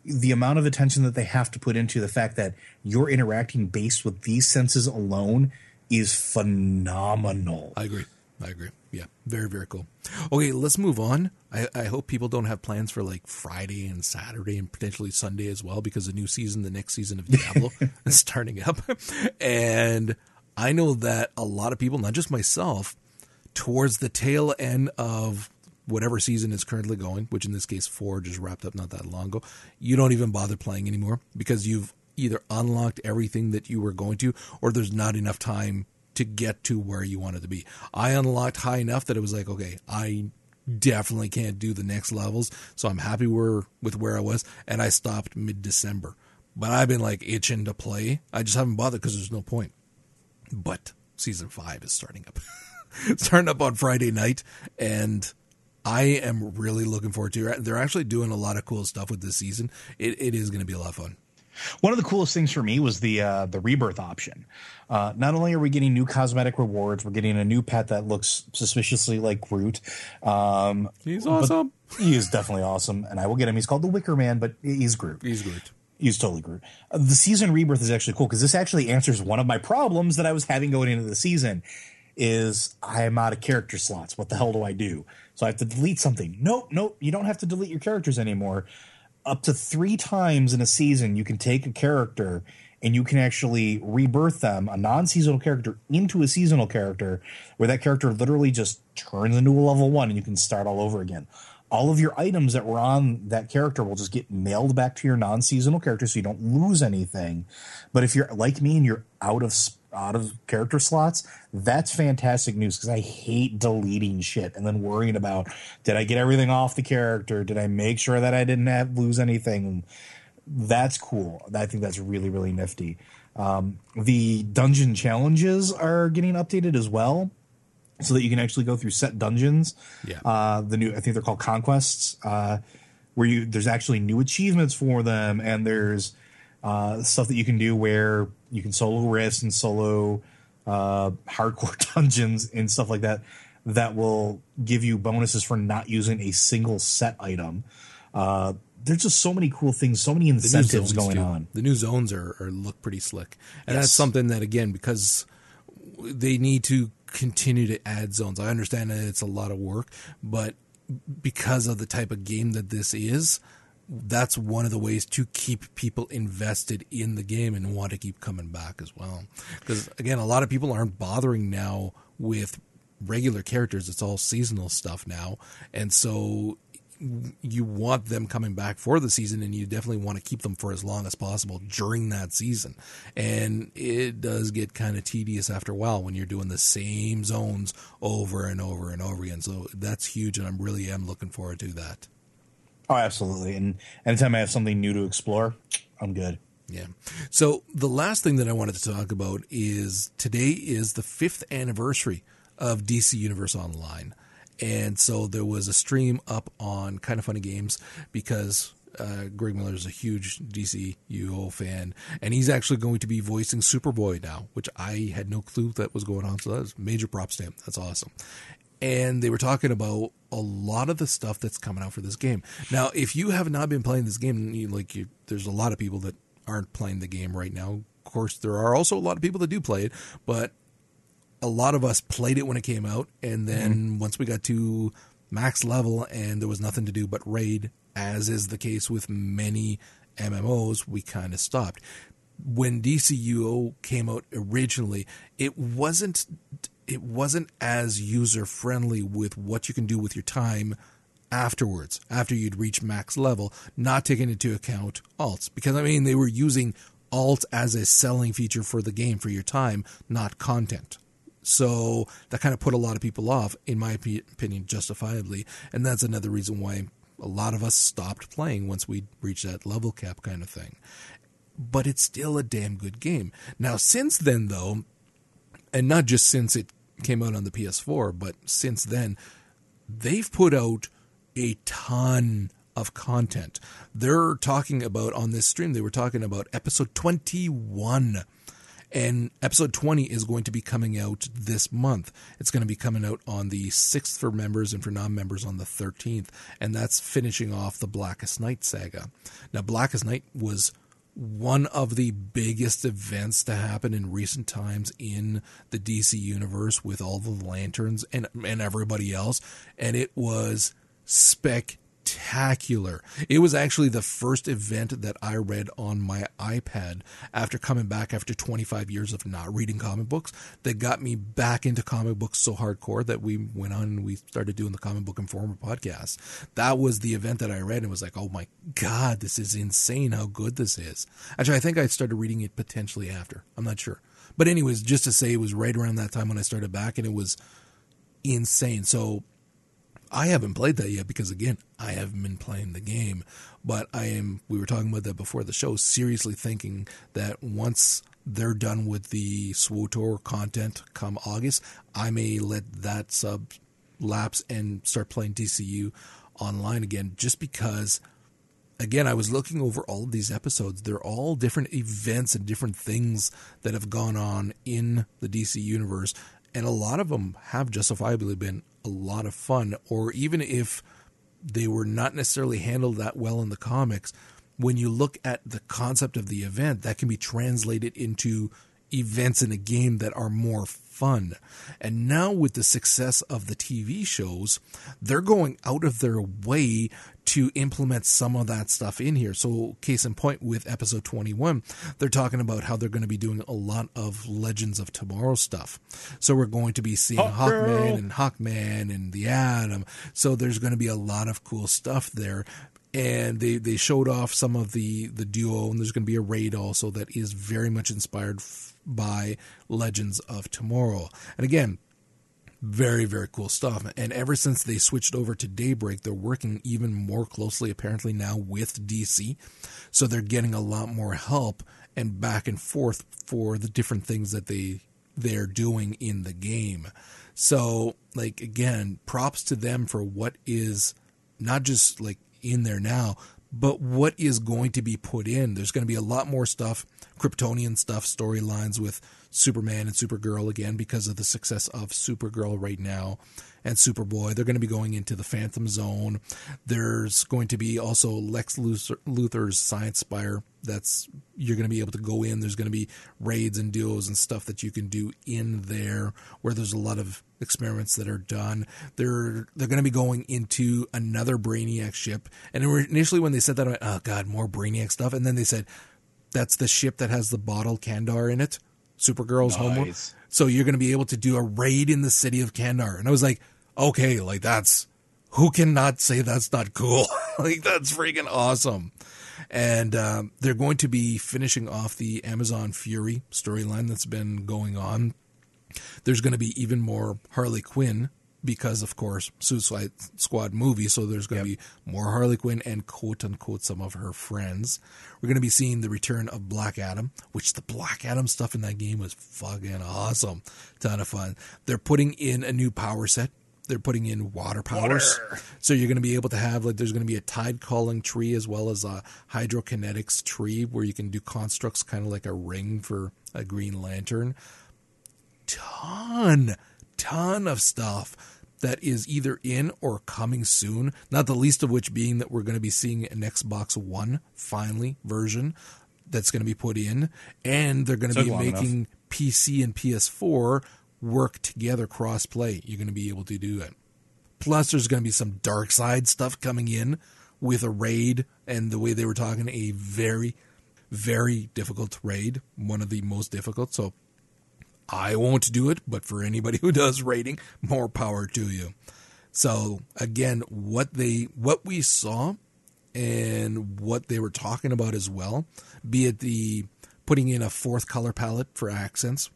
The amount of attention that they have to put into the fact that you're interacting based with these senses alone is phenomenal. I agree. I agree. Yeah, very very cool. Okay, let's move on. I, I hope people don't have plans for like Friday and Saturday and potentially Sunday as well because the new season, the next season of Diablo, is starting up, and I know that a lot of people, not just myself, towards the tail end of whatever season is currently going, which in this case four just wrapped up not that long ago, you don't even bother playing anymore because you've either unlocked everything that you were going to, or there's not enough time to get to where you wanted to be. I unlocked high enough that it was like, okay, I definitely can't do the next levels, so I'm happy where with where I was, and I stopped mid December. But I've been like itching to play. I just haven't bothered because there's no point. But season five is starting up. starting up on Friday night, and I am really looking forward to it. They're actually doing a lot of cool stuff with this season. It, it is going to be a lot of fun. One of the coolest things for me was the uh, the rebirth option. Uh, not only are we getting new cosmetic rewards, we're getting a new pet that looks suspiciously like Groot. Um, He's awesome. He is definitely awesome, and I will get him. He's called the Wicker Man, but he's Groot. He's great. He's totally Groot. Uh, the season rebirth is actually cool because this actually answers one of my problems that I was having going into the season. Is I'm out of character slots. What the hell do I do? So I have to delete something. Nope, nope. You don't have to delete your characters anymore. Up to three times in a season, you can take a character and you can actually rebirth them, a non-seasonal character, into a seasonal character, where that character literally just turns into a level one, and you can start all over again. All of your items that were on that character will just get mailed back to your non-seasonal character so you don't lose anything. But if you're like me and you're out of out of character slots that's fantastic news because i hate deleting shit and then worrying about did i get everything off the character did i make sure that i didn't have lose anything that's cool i think that's really really nifty um, the dungeon challenges are getting updated as well so that you can actually go through set dungeons. Yeah. Uh, the new, I think they're called conquests, uh, where you there's actually new achievements for them, and there's uh, stuff that you can do where you can solo rifts and solo uh, hardcore dungeons and stuff like that that will give you bonuses for not using a single set item. Uh, there's just so many cool things, so many incentives going too. on. The new zones are, are look pretty slick, and Yes. that's something that again because they need to continue to add zones. I understand that it's a lot of work, but because of the type of game that this is, that's one of the ways to keep people invested in the game and want to keep coming back as well. Because again, a lot of people aren't bothering now with regular characters; it's all seasonal stuff now, and so you want them coming back for the season and you definitely want to keep them for as long as possible during that season. And it does get kind of tedious after a while when you're doing the same zones over and over and over again. So that's huge and I'm really am looking forward to that. Oh, absolutely. And anytime I have something new to explore, I'm good. Yeah. So the last thing that I wanted to talk about is today is the fifth anniversary of DC Universe Online. And so there was a stream up on Kind of Funny Games because uh, Greg Miller is a huge DC UO fan, and he's actually going to be voicing Superboy now, which I had no clue that was going on. So that's major props to him. That's awesome. And they were talking about a lot of the stuff that's coming out for this game. Now, if you have not been playing this game, you, like you, there's a lot of people that aren't playing the game right now. Of course, there are also a lot of people that do play it, but a lot of us played it when it came out, and then mm-hmm. once we got to max level and there was nothing to do but raid, as is the case with many MMOs, we kind of stopped. When DCUO came out originally, it wasn't it wasn't as user friendly with what you can do with your time afterwards, after you'd reach max level, not taking into account alts. Because I mean they were using alt as a selling feature for the game for your time, not content. So that kind of put a lot of people off, in my opinion, justifiably. And that's another reason why a lot of us stopped playing once we reached that level cap kind of thing. But it's still a damn good game. Now, since then, though, and not just since it came out on the PS4, but since then, they've put out a ton of content. They're talking about on this stream, they were talking about episode 21. And episode 20 is going to be coming out this month. It's going to be coming out on the 6th for members and for non members on the 13th. And that's finishing off the Blackest Night saga. Now, Blackest Night was one of the biggest events to happen in recent times in the DC universe with all the lanterns and and everybody else and it was spec spectacular. It was actually the first event that I read on my iPad after coming back after 25 years of not reading comic books that got me back into comic books so hardcore that we went on and we started doing the Comic Book Informer podcast. That was the event that I read and was like, oh my God, this is insane how good this is. Actually, I think I started reading it potentially after. I'm not sure. But, anyways, just to say it was right around that time when I started back and it was insane. So I haven't played that yet because again, I haven't been playing the game. But I am. We were talking about that before the show. Seriously thinking that once they're done with the SWTOR content come August, I may let that sub lapse and start playing DCU online again, just because. Again, I was looking over all of these episodes. They're all different events and different things that have gone on in the DC universe and a lot of them have justifiably been a lot of fun, or even if they were not necessarily handled that well in the comics, when you look at the concept of the event, that can be translated into events in a game that are more fun. And now, with the success of the TV shows, they're going out of their way to implement some of that stuff in here. So, case in point, with episode 21, they're talking about how they're going to be doing a lot of Legends of Tomorrow stuff. So, we're going to be seeing Hawk Hawkman and Hawkman and the Atom. So, there's going to be a lot of cool stuff there and they they showed off some of the the duo and there's going to be a raid also that is very much inspired f- by legends of tomorrow and again very very cool stuff. And ever since they switched over to daybreak they're working even more closely apparently now with dc so they're getting a lot more help and back and forth for the different things that they they're doing in the game. So like again props to them for what is not just like in there now, but what is going to be put in? There's going to be a lot more stuff, Kryptonian stuff, storylines with Superman and Supergirl again because of the success of Supergirl right now and Superboy. They're going to be going into the Phantom Zone. There's going to be also Lex Luthor's Science Spire. That's you're going to be able to go in. There's going to be raids and duos and stuff that you can do in there where there's a lot of experiments that are done. They're they're going to be going into another Brainiac ship. And initially when they said that, I went, oh god, more Brainiac stuff. And then they said that's the ship that has the bottle Kandor in it. Supergirl's nice. home. So you're going to be able to do a raid in the city of Kandor. And I was like, okay, like that's who cannot say that's not cool? like that's freaking awesome. And um, they're going to be finishing off the Amazon Fury storyline that's been going on. There's going to be even more Harley Quinn because, of course, Suicide Squad movie. So there's going to yep. be more Harley Quinn and quote unquote some of her friends. We're going to be seeing the return of Black Adam, which the Black Adam stuff in that game was fucking awesome. Ton of fun. They're putting in a new power set they're putting in water powers. Water. So you're going to be able to have like there's going to be a tide calling tree as well as a hydrokinetics tree where you can do constructs kind of like a ring for a Green Lantern. Ton, ton of stuff that is either in or coming soon. Not the least of which being that we're going to be seeing an Xbox One finally version that's going to be put in, and they're going to be making enough. PC and PS4 work together cross play. You're going to be able to do it. Plus, there's going to be some dark side stuff coming in with a raid, and the way they were talking, a very, very difficult raid, one of the most difficult. So I won't do it, but for anybody who does raiding, more power to you. So again, what they what we saw and what they were talking about as well, be it the putting in a fourth color palette for accents.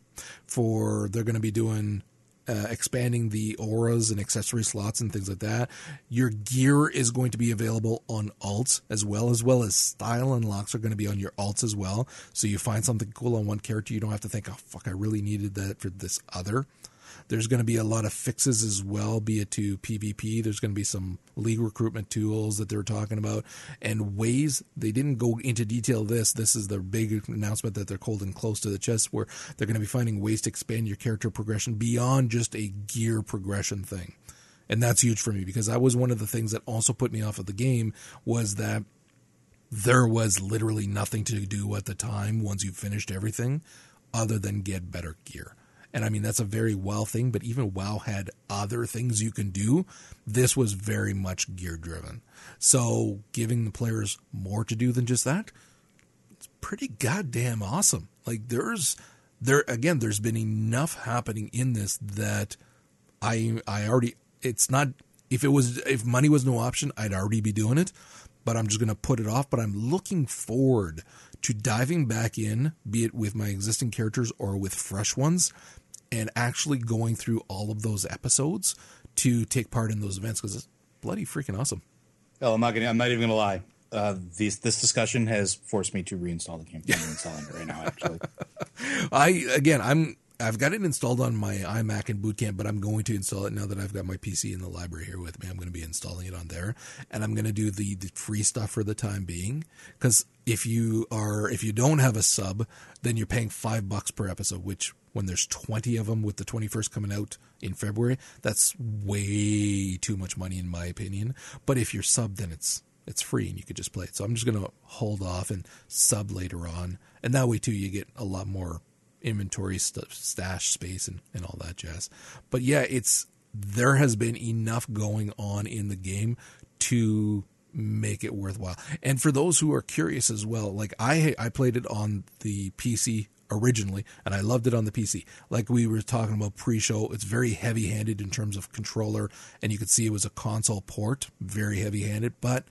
For they're going to be doing uh, expanding the auras and accessory slots and things like that. Your gear is going to be available on alts as well, as well as style unlocks are going to be on your alts as well. So you find something cool on one character, you don't have to think, oh fuck, I really needed that for this other. There's going to be a lot of fixes as well, be it to PvP. There's going to be some league recruitment tools that they're talking about and ways they didn't go into detail this. This is the big announcement that they're holding close to the chest where they're going to be finding ways to expand your character progression beyond just a gear progression thing. And that's huge for me because that was one of the things that also put me off of the game was that there was literally nothing to do at the time once you finished everything other than get better gear. And I mean, that's a very WoW thing, but even WoW had other things you can do. This was very much gear driven. So giving the players more to do than just that, it's pretty goddamn awesome. Like there's there again, there's been enough happening in this that I I already it's not if it was if money was no option, I'd already be doing it. But I'm just gonna put it off. But I'm looking forward to diving back in, be it with my existing characters or with fresh ones, and actually going through all of those episodes to take part in those events because it's bloody freaking awesome. Oh, I'm not gonna. I'm not even gonna lie. Uh, these, this discussion has forced me to reinstall the game. I'm reinstalling it right now. Actually, I again, I'm I've got it installed on my iMac in Boot Camp, but I'm going to install it now that I've got my PC in the library here with me. I'm going to be installing it on there, and I'm going to do the, the free stuff for the time being. Because if you are if you don't have a sub, then you're paying five bucks per episode, which when there's 20 of them with the 21st coming out in February, that's way too much money in my opinion. But if you're sub, then it's it's free and you could just play it. So I'm just going to hold off and sub later on, and that way too you get a lot more inventory st- stash space and, and all that jazz. But yeah, it's there has been enough going on in the game to make it worthwhile. And for those who are curious as well, like I I played it on the PC originally and I loved it on the PC. Like we were talking about pre-show, it's very heavy-handed in terms of controller and you could see it was a console port, very heavy-handed, but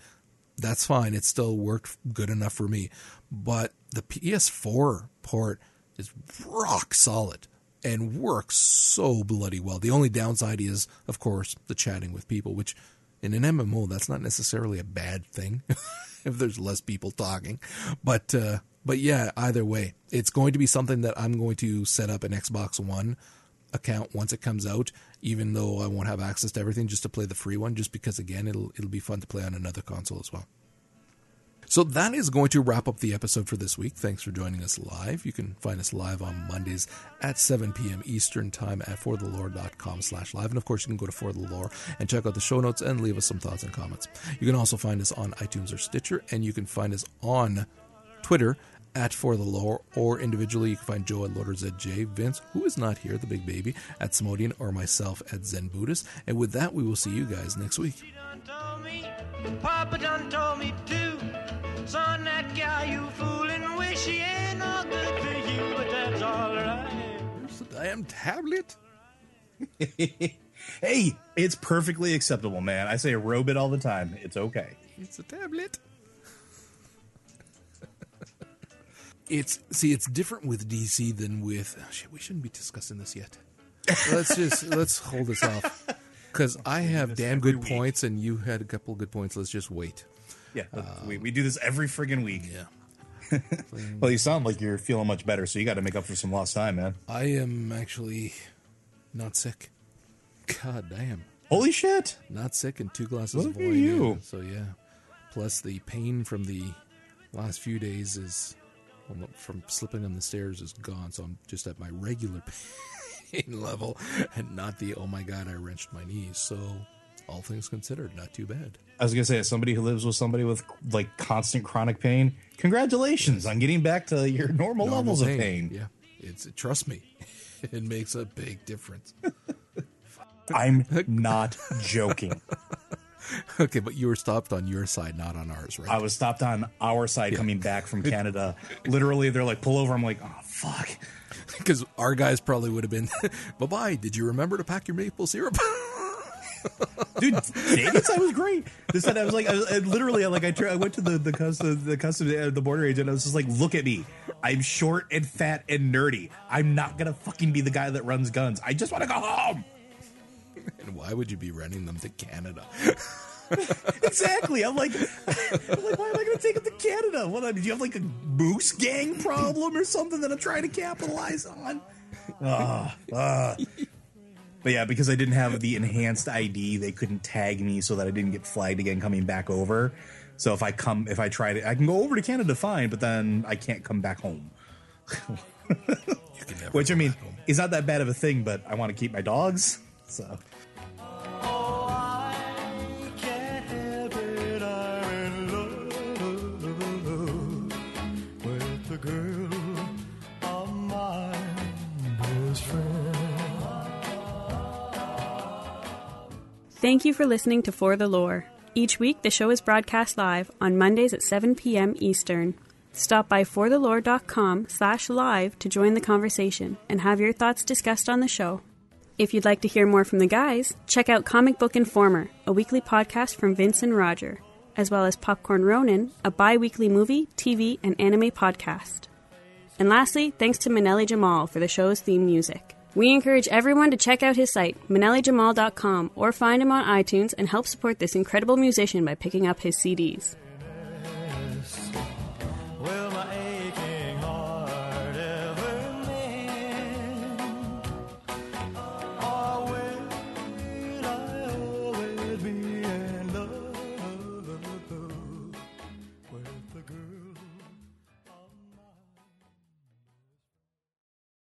that's fine. It still worked good enough for me. But the PS4 port is rock solid and works so bloody well. The only downside is, of course, the chatting with people, which in an MMO that's not necessarily a bad thing if there's less people talking. But uh, but yeah, either way, it's going to be something that I'm going to set up an Xbox One account once it comes out, even though I won't have access to everything, just to play the free one, just because again it'll it'll be fun to play on another console as well. So that is going to wrap up the episode for this week. Thanks for joining us live. You can find us live on Mondays at 7 p.m. Eastern Time at forthelore.com slash live. And of course, you can go to For the Lore and check out the show notes and leave us some thoughts and comments. You can also find us on iTunes or Stitcher, and you can find us on Twitter at For the Lore, or individually, you can find Joe at LoaderZJ, Vince, who is not here, the big baby, at Smodian, or myself at Zen Buddhist. And with that, we will see you guys next week. Papa done told me too. Son, that guy you fooling, wish he ain't no good for you, but that's alright. There's the damn tablet. hey, it's perfectly acceptable, man. I say robot all the time. It's okay. It's a tablet. It's see, it's different with DC than with. Oh shit, we shouldn't be discussing this yet. let's just let's hold this off because I have damn good week. points and you had a couple good points. Let's just wait. Yeah, um, we we do this every friggin' week. Yeah. well, you sound like you're feeling much better, so you got to make up for some lost time, man. I am actually not sick. God damn. Holy shit! Not sick and two glasses Look of wine. You. So yeah. Plus the pain from the last few days is from slipping on the stairs is gone. So I'm just at my regular pain level and not the oh my god I wrenched my knees. So all things considered, not too bad. I was gonna say, as somebody who lives with somebody with like constant chronic pain, congratulations on getting back to your normal, normal levels pain. of pain. Yeah, it's trust me, it makes a big difference. I'm not joking. okay, but you were stopped on your side, not on ours, right? I was stopped on our side yeah. coming back from Canada. Literally, they're like, pull over. I'm like, oh, fuck. Because our guys probably would have been, bye bye. Did you remember to pack your maple syrup? dude. Dating site was great. This time I was like, I, was, I literally, like, I, tried, I went to the the custom the uh, the border agent. I was just like, look at me. I'm short and fat and nerdy. I'm not gonna fucking be the guy that runs guns. I just want to go home. And why would you be renting them to Canada? exactly. I'm like, I'm like, why am I going to take them to Canada? What? Do you have like a moose gang problem or something that I'm trying to capitalize on? Uh, uh. But yeah, because I didn't have the enhanced ID, they couldn't tag me so that I didn't get flagged again coming back over. So if I come, if I try to, I can go over to Canada fine, but then I can't come back home. Which I mean, is not that bad of a thing, but I want to keep my dogs. So Thank you for listening to For the Lore. Each week, the show is broadcast live on Mondays at 7 p.m. Eastern. Stop by forthelore.com slash live to join the conversation and have your thoughts discussed on the show. If you'd like to hear more from the guys, check out Comic Book Informer, a weekly podcast from Vince and Roger, as well as Popcorn Ronin, a bi weekly movie, TV, and anime podcast. And lastly, thanks to Manelli Jamal for the show's theme music. We encourage everyone to check out his site, manellijamal.com, or find him on iTunes and help support this incredible musician by picking up his CDs.